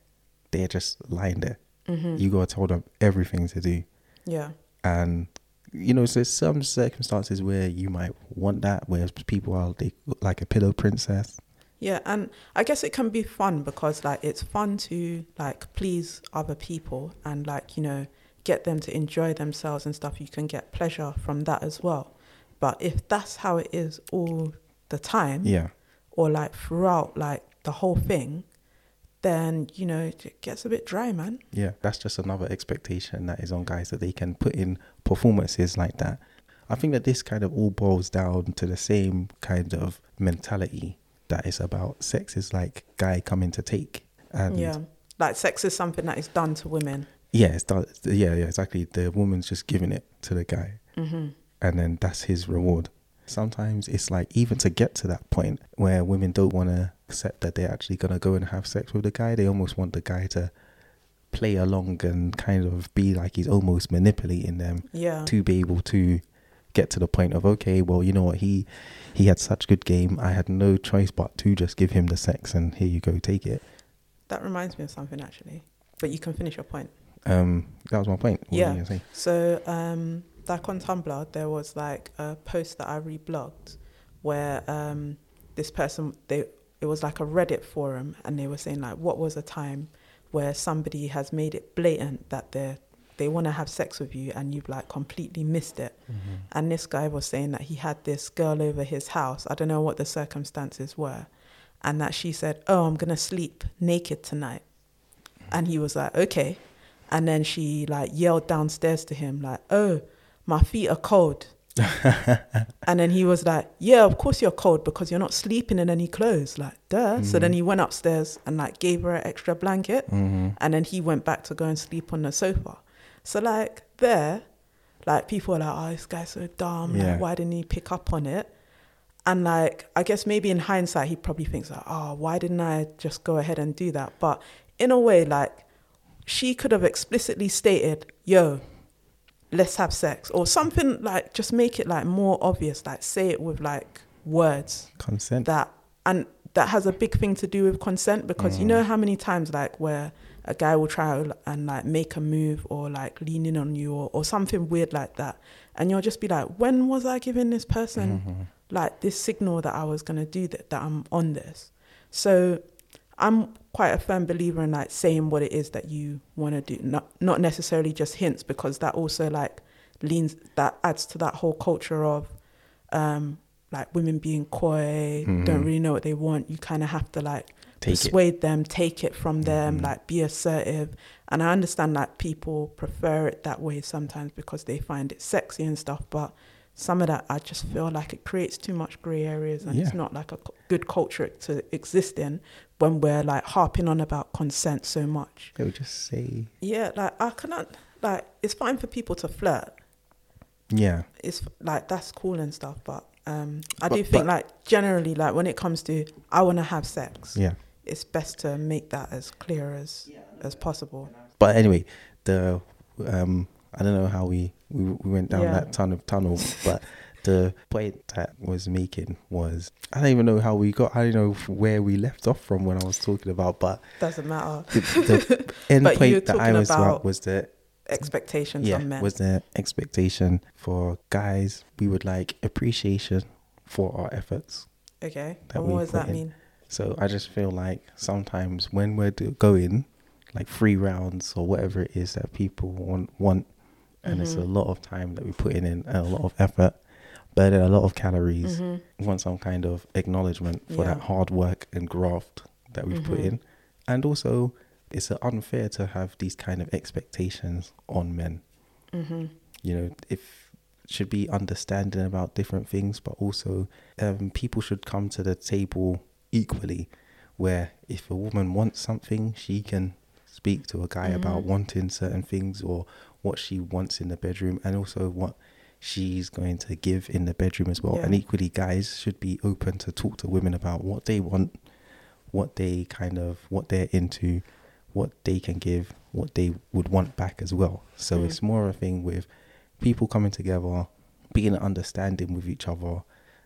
they're just lying there. Mm-hmm. You gotta tell them everything to do, Yeah. and you know, so there's some circumstances where you might want that, where people are they like a pillow princess. Yeah, and I guess it can be fun because like it's fun to like please other people and like, you know, get them to enjoy themselves and stuff. You can get pleasure from that as well. But if that's how it is all the time Yeah, or like throughout like the whole thing, then, you know, it gets a bit dry, man. yeah. That's just another expectation that is on guys that they can put in performances like that. I think that this kind of all boils down to the same kind of mentality that is about sex is like guy coming to take. And yeah. Like sex is something that is done to women. Yeah, it's done, yeah, yeah, exactly. The woman's just giving it to the guy, Mm-hmm. and then that's his reward. Sometimes it's like even to get to that point where women don't want to accept that they're actually gonna go and have sex with the guy. They almost want the guy to play along and kind of be like he's almost manipulating them Yeah. to be able to get to the point of okay, well, you know what, he he had such good game. I had no choice but to just give him the sex, and here you go, take it. That reminds me of something actually. But you can finish your point. Um, that was my point. What Yeah. So, um, like on Tumblr, there was like a post that I reblogged where um, this person they it was like a Reddit forum, and they were saying like, what was a time where somebody has made it blatant that they they want to have sex with you, and you've like completely missed it. And this guy was saying that he had this girl over his house. I don't know what the circumstances were, and that she said, "Oh, I'm gonna sleep naked tonight," and he was like, "Okay." And then she like yelled downstairs to him like, "Oh, my feet are cold." [laughs] and then he was like, "Yeah, of course you're cold because you're not sleeping in any clothes." Like, duh. So then he went upstairs and like gave her an extra blanket, Mm-hmm. and then he went back to go and sleep on the sofa. So like there, like people are like, "Oh, this guy's so dumb. Yeah. Like, why didn't he pick up on it?" And like, I guess maybe in hindsight, he probably thinks like, "Oh, why didn't I just go ahead and do that?" But in a way, like, she could have explicitly stated, "Yo, let's have sex," or something like, just make it like more obvious. Like, say it with like words Consent. that and that has a big thing to do with consent because you mm. know how many times like where a guy will try and like make a move or like lean in on you or, or something weird like that and you'll just be like when was i giving this person mm-hmm. like this signal that i was going to do that that i'm on this so i'm quite a firm believer in like saying what it is that you want to do not not necessarily just hints because that also like leans that adds to that whole culture of um like women being coy don't really know what they want. You kind of have to like Take it. persuade them take it from them like be assertive. And i understand that people prefer it that way sometimes because they find it sexy and stuff but some of that i just feel like it creates too much gray areas and it's not like a good culture to exist in when we're like harping on about consent so much. They would just say, yeah like i cannot like it's fine for people to flirt. Yeah, it's like that's cool and stuff but um i But- do think but- like generally like when it comes to i want to have sex yeah. it's best to make that as clear as as possible. But anyway, the um, I don't know how we we, we went down Yeah. that tunnel tunnel, but [laughs] the point that was making was I don't even know how we got. I don't know where we left off from when I was talking about, but doesn't matter the, the [laughs] end But you were point that I was about was the expectations yeah men was the expectation for guys. We would like appreciation for our efforts. okay and what does that in. mean So I just feel like sometimes when we're going like three rounds or whatever it is that people want, want and it's a Mm-hmm. lot of time that we put in and a lot of effort, but a lot of calories. Mhm. We want some kind of acknowledgement for that hard work and graft that we've put Mhm. in, and also it's unfair to have these kind of expectations on men. Mhm. You know, if should be understanding about different things, but also um, people should come to the table equally. Where if a woman wants something, she can speak to a guy about Mhm. wanting certain things or what she wants in the bedroom, and also what she's going to give in the bedroom as well. Yeah. And equally, guys should be open to talk to women about what they want, what they kind of what they're into, what they can give, what they would want back as well. So Mm. it's more of a thing with people coming together, being understanding with each other,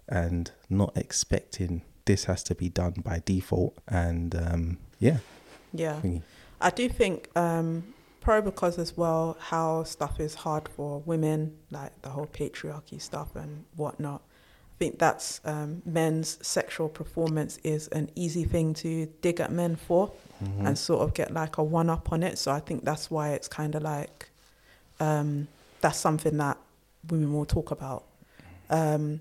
and not expecting this has to be done by default. And um, yeah, Yeah. thingy. I do think um, probably because as well how stuff is hard for women, like the whole patriarchy stuff and whatnot. I think that's um, men's sexual performance is an easy thing to dig at men for Mhm. and sort of get like a one up on it. So I think that's why it's kind of like um, that's something that women will talk about. Um,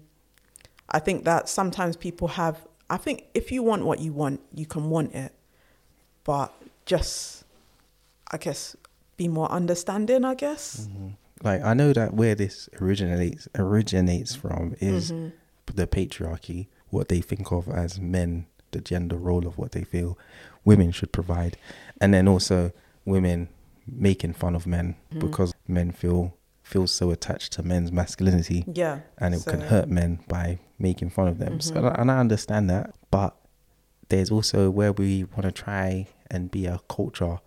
I think that sometimes people have. I think if you want what you want, you can want it, but just, I guess, be more understanding. I guess. Mhm. Like I know that where this originates originates from is Mhm. the patriarchy, what they think of as men, the gender role of what they feel women should provide, and then also women making fun of men Mhm. because men feel feel so attached to men's masculinity Yeah. and it can hurt men by making fun of them. So, Mhm. and I understand that, but there's also where we want to try and be a culture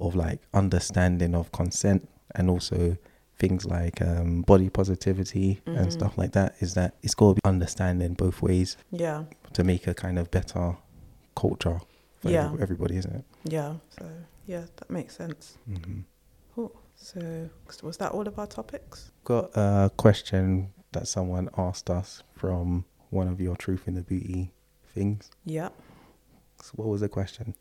of like understanding of consent and also things like um, body positivity and Mhm. stuff like that. Is that it's got to be understanding both ways Yeah. to make a kind of better culture for Yeah. everybody, isn't it? Yeah. So yeah, that makes sense. hmm Cool. So was that all of our topics? Got a question that someone asked us from one of your Truth in the Booty things. Yeah. So what was the question?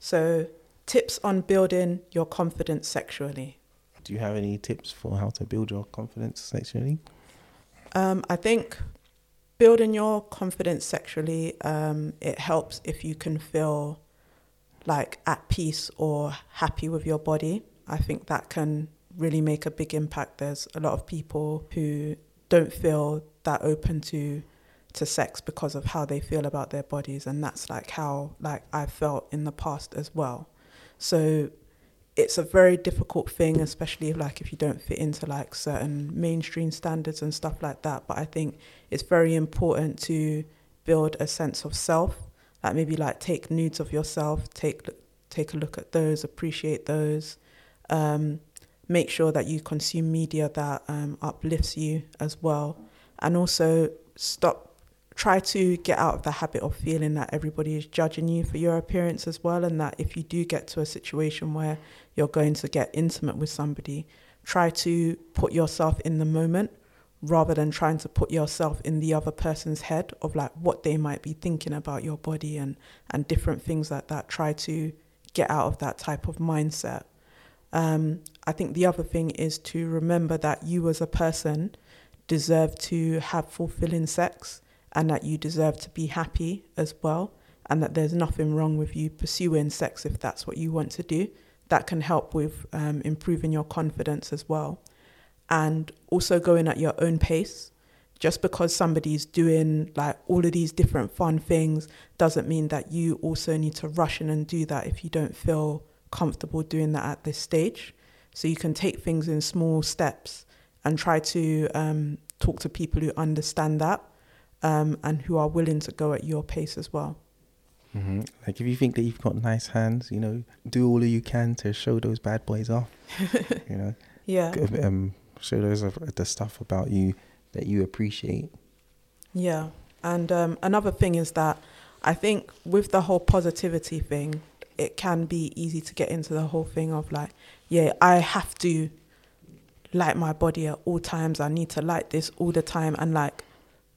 So tips on building your confidence sexually. Do you have any tips for how to build your confidence sexually? Um, I think building your confidence sexually, um, it helps if you can feel like at peace or happy with your body. I think that can really make a big impact. There's a lot of people who don't feel that open to to sex because of how they feel about their bodies and that's like how like I felt in the past as well. So it's a very difficult thing, especially if, like if you don't fit into like certain mainstream standards and stuff like that. But I think it's very important to build a sense of self. Like maybe like take nudes of yourself, take take a look at those, appreciate those. Um, make sure that you consume media that um, uplifts you as well, and also stop. Try to get out of the habit of feeling that everybody is judging you for your appearance as well, and that if you do get to a situation where you're going to get intimate with somebody, try to put yourself in the moment rather than trying to put yourself in the other person's head of like what they might be thinking about your body and and different things like that. Try to get out of that type of mindset. Um, I think the other thing is to remember that you as a person deserve to have fulfilling sex and that you deserve to be happy as well and that there's nothing wrong with you pursuing sex if that's what you want to do that can help with um, improving your confidence as well. And also going at your own pace. Just because somebody's doing like all of these different fun things doesn't mean that you also need to rush in and do that if you don't feel comfortable doing that at this stage. So you can take things in small steps and try to um, talk to people who understand that um, and who are willing to go at your pace as well. hmm Like if you think that you've got nice hands, you know, do all that you can to show those bad boys off. [laughs] you know, Yeah. Um, show those of the stuff about you that you appreciate. Yeah. And um, another thing is that I think with the whole positivity thing, it can be easy to get into the whole thing of like, yeah, I have to like my body at all times. I need to like this all the time. And like,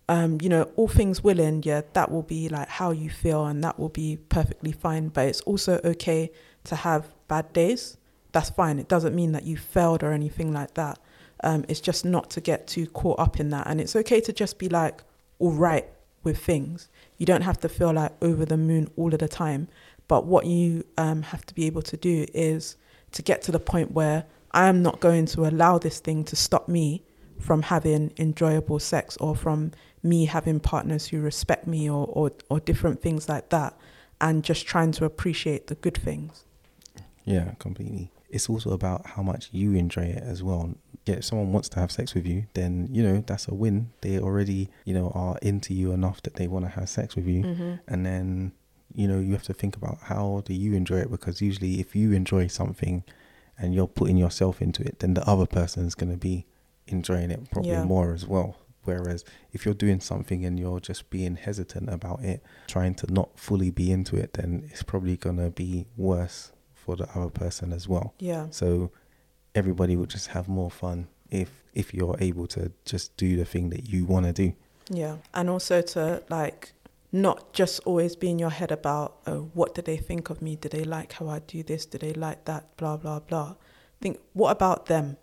um, you know, all things willing, yeah, that will be like how you feel and that will be perfectly fine. But it's also okay to have bad days. That's fine. It doesn't mean that you failed or anything like that. Um, it's just not to get too caught up in that. And it's okay to just be like, all right with things. You don't have to feel like over the moon all of the time. But what you um, have to be able to do is to get to the point where I am not going to allow this thing to stop me from having enjoyable sex or from me having partners who respect me or, or, or different things like that. And just trying to appreciate the good things. Yeah, completely. It's also about how much you enjoy it as well. Yeah, if someone wants to have sex with you, then you know that's a win. They already, you know, are into you enough that they want to have sex with you, Mm-hmm. and then you know you have to think about how do you enjoy it because usually if you enjoy something and you're putting yourself into it, then the other person is going to be enjoying it probably Yeah. more as well. Whereas if you're doing something and you're just being hesitant about it, trying to not fully be into it, then it's probably gonna be worse for the other person as well. Yeah. So everybody will just have more fun if if you're able to just do the thing that you want to do. Yeah. And also to like not just always be in your head about oh, what do they think of me? Do they like how I do this? Do they like that? Blah blah blah. Think what about them?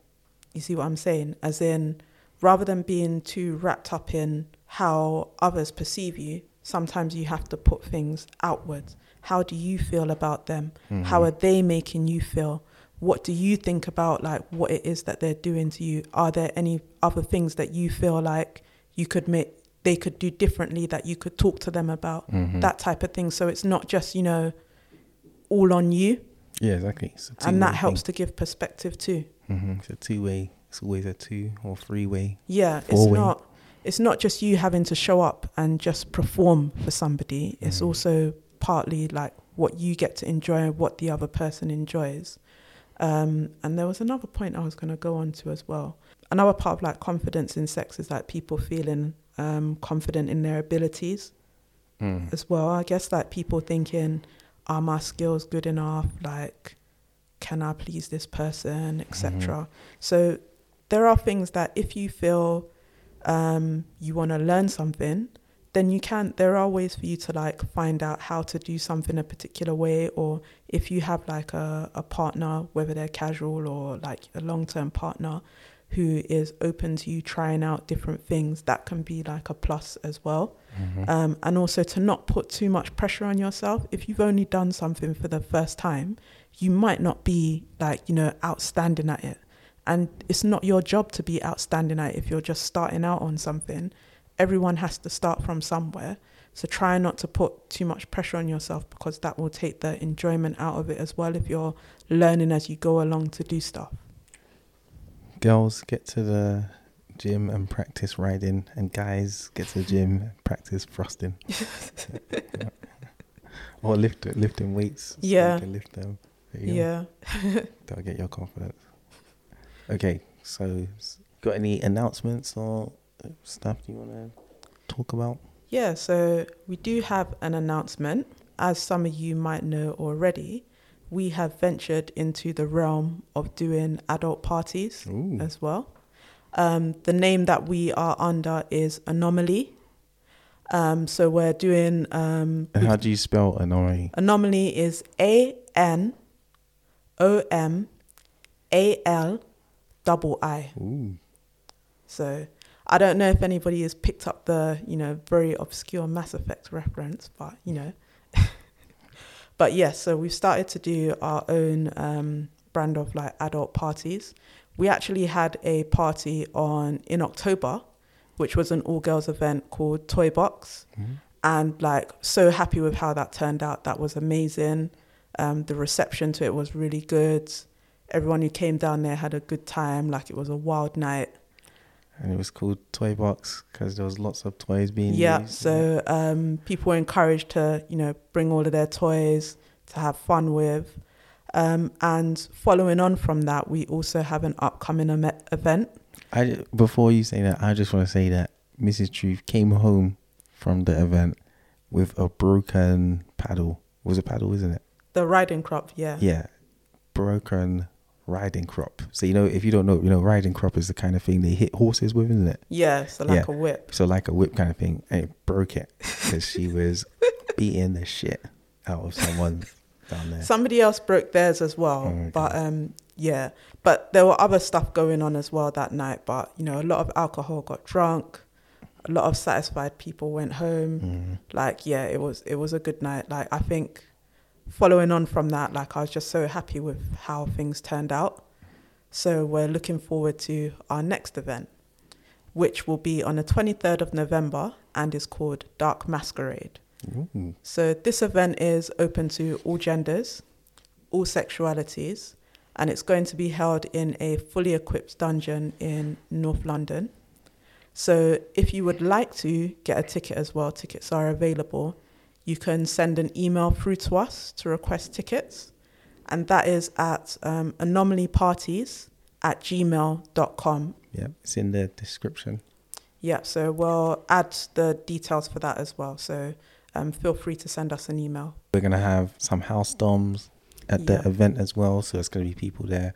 You see what I'm saying? As in rather than being too wrapped up in how others perceive you, sometimes you have to put things outwards. How do you feel about them? How are they making you feel? What do you think about like what it is that they're doing to you? Are there any other things that you feel like you could make they could do differently that you could talk to them about? Mhm. That type of thing. So it's not just, you know, all on you. Yeah, exactly. And that two-way helps to give perspective too. thing. Mhm. It's a two way. It's always a two or three way. Yeah, it's Four-way. not it's not just you having to show up and just perform for somebody. It's Mhm. also partly like what you get to enjoy and what the other person enjoys. Um, and there was another point I was going to go on to as well. Another part of like confidence in sex is like people feeling um, confident in their abilities Mm. as well. I guess like people thinking, are my skills good enough? Like, can I please this person, etc. So there are things that if you feel um, you want to learn something, then you can. There are ways for you to like find out how to do something a particular way, or if you have like a, a partner, whether they're casual or like a long term partner who is open to you trying out different things, that can be like a plus as well Mhm. um, and also to not put too much pressure on yourself. If you've only done something for the first time, you might not be like, you know, outstanding at it. And it's not your job to be outstanding at if you're just starting out on something. Everyone has to start from somewhere. So try not to put too much pressure on yourself because that will take the enjoyment out of it as well if you're learning as you go along to do stuff. Girls get to the gym and practice riding, and guys get to the gym and practice thrusting. [laughs] or lift, lifting weights. so you Yeah. can lift them. Yeah. That'll get your confidence. Okay, so got any announcements or stuff you want to talk about? Yeah, so we do have an announcement. As some of you might know already, we have ventured into the realm of doing adult parties Ooh. as well. Um, the name that we are under is Anomalii. Um, so we're doing um, And how do you spell Anomalii? Anomalii is A N O M A L double I. Ooh. So I don't know if anybody has picked up the, you know, very obscure Mass Effect reference, but you know. [laughs] but yes, so we've started to do our own um, brand of like adult parties. We actually had a party on in October, which was an all girls event called Toy Box Mhm. and like so happy with how that turned out. That was amazing. Um, the reception to it was really good. Everyone who came down there had a good time. Like it was a wild night. And it was called Toy Box because there was lots of toys being Yeah. used. So um, people were encouraged to you know bring all of their toys to have fun with. Um, and following on from that, we also have an upcoming eme- event. I before you say that, I just want to say that Mrs. Truth came home from the event with a broken paddle. It was a paddle, isn't it? The riding crop, yeah. Yeah, broken riding crop. So you know, if you don't know, you know, riding crop is the kind of thing they hit horses with, isn't it? Yeah, so like Yeah. a whip. So like a whip kind of thing, and it broke it because she was [laughs] beating the shit out of someone down there. Somebody else broke theirs as well, Oh, but um, yeah. But there were other stuff going on as well that night. But you know, a lot of alcohol got drunk. A lot of satisfied people went home. Mm. Like, yeah, it was it was a good night. Like, I think following on from that, like, I was just so happy with how things turned out. So we're looking forward to our next event, which will be on the twenty third of November and is called Dark Masquerade. Ooh. So this event is open to all genders, all sexualities, and it's going to be held in a fully equipped dungeon in North London. So if you would like to get a ticket as well, tickets are available. You can send an email through to us to request tickets, and that is at um, anomaliiparties at gmail.com. Yeah, it's in the description. Yeah, so we'll add the details for that as well. So um, feel free to send us an email. We're gonna have some house doms at the event as well. So it's gonna be people there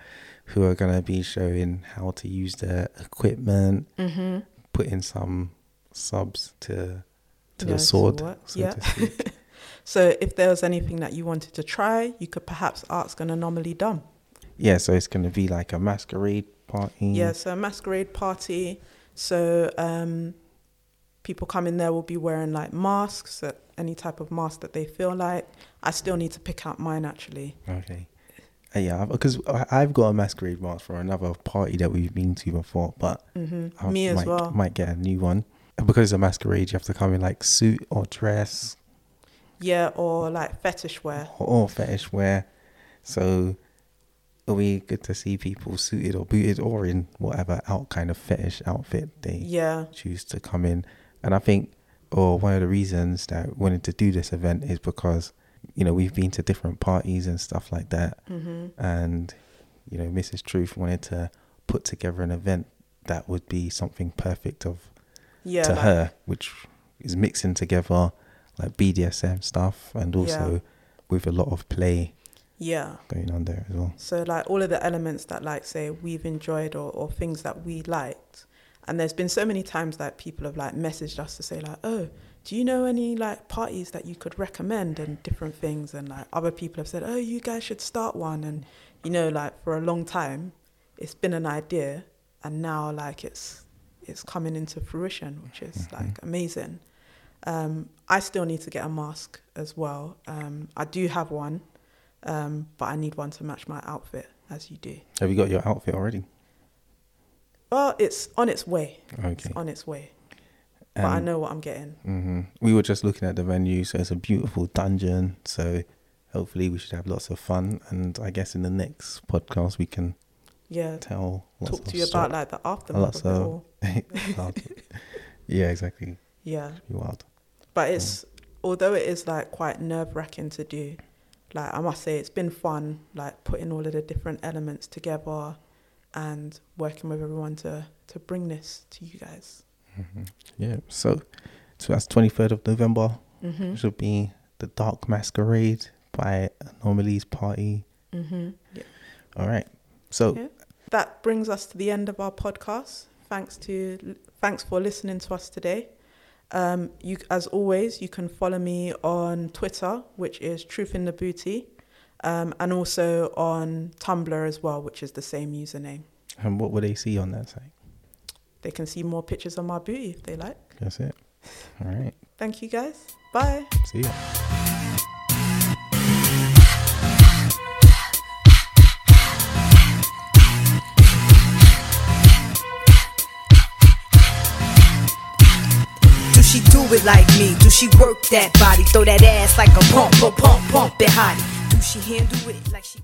who are gonna be showing how to use the equipment, Mm-hmm. putting some subs to to Yeah, the sword, so yeah. to. [laughs] So if there was anything that you wanted to try, you could perhaps ask an Anomalii dumb. yeah, so it's gonna be like a masquerade party. Yeah, so a masquerade party. So um, people come in there will be wearing like masks, any type of mask that they feel like. I still need to pick out mine actually. Okay. Uh, yeah, because I've got a masquerade mask for another party that we've been to before, but hmm I Me as might, well. Might get a new one. And because it's a masquerade, you have to come in like suit or dress Yeah, or like fetish wear. or, or fetish wear. So it'll be good to see people suited or booted or in whatever out kind of fetish outfit they Yeah, choose to come in. And I think, or one of the reasons that I wanted to do this event is because, you know, we've been to different parties and stuff like that. hmm And, you know, Mrs. Truth wanted to put together an event that would be something perfect of yeah, to like- her, which is mixing together like BDSM stuff and also Yeah. with a lot of play yeah. going on there as well. So like all of the elements that like say we've enjoyed or, or things that we liked. And there's been so many times that people have like messaged us to say like, oh, do you know any like parties that you could recommend and different things? And like other people have said, oh, you guys should start one. And you know, like for a long time, it's been an idea, and now like it's it's coming into fruition, which is Mhm. like amazing. Um, I still need to get a mask as well. Um, I do have one, um, but I need one to match my outfit, as you do. Have you got your outfit already? Well, it's on its way. Okay. It's on its way. but I know what I'm getting. hmm We were just looking at the venue, so it's a beautiful dungeon. So hopefully we should have lots of fun. And I guess in the next podcast we can Yeah. tell Talk to you story- about like the aftermath of it all. [laughs] yeah, exactly. Yeah. Be wild. But it's although it is like quite nerve wracking to do, like I must say it's been fun, like putting all of the different elements together and working with everyone to to bring this to you guys. hmm Yeah. So, so that's twenty third of November. Mhm. Which will be the Dark Masquerade by Anomalii's Party. Mhm. Yeah. All right. So Yeah. That brings us to the end of our podcast. Thanks to thanks for listening to us today. Um, you, as always, you can follow me on Twitter, which is Truth in the Booty, um, and also on Tumblr as well, which is the same username. and what will they see on that site? They can see more pictures of my booty if they like. That's it. All right. Thank you guys. Bye. See ya. It like me? Do she work that body? Throw that ass like a pump, pump, pump, pump it hottie. Do she handle it like she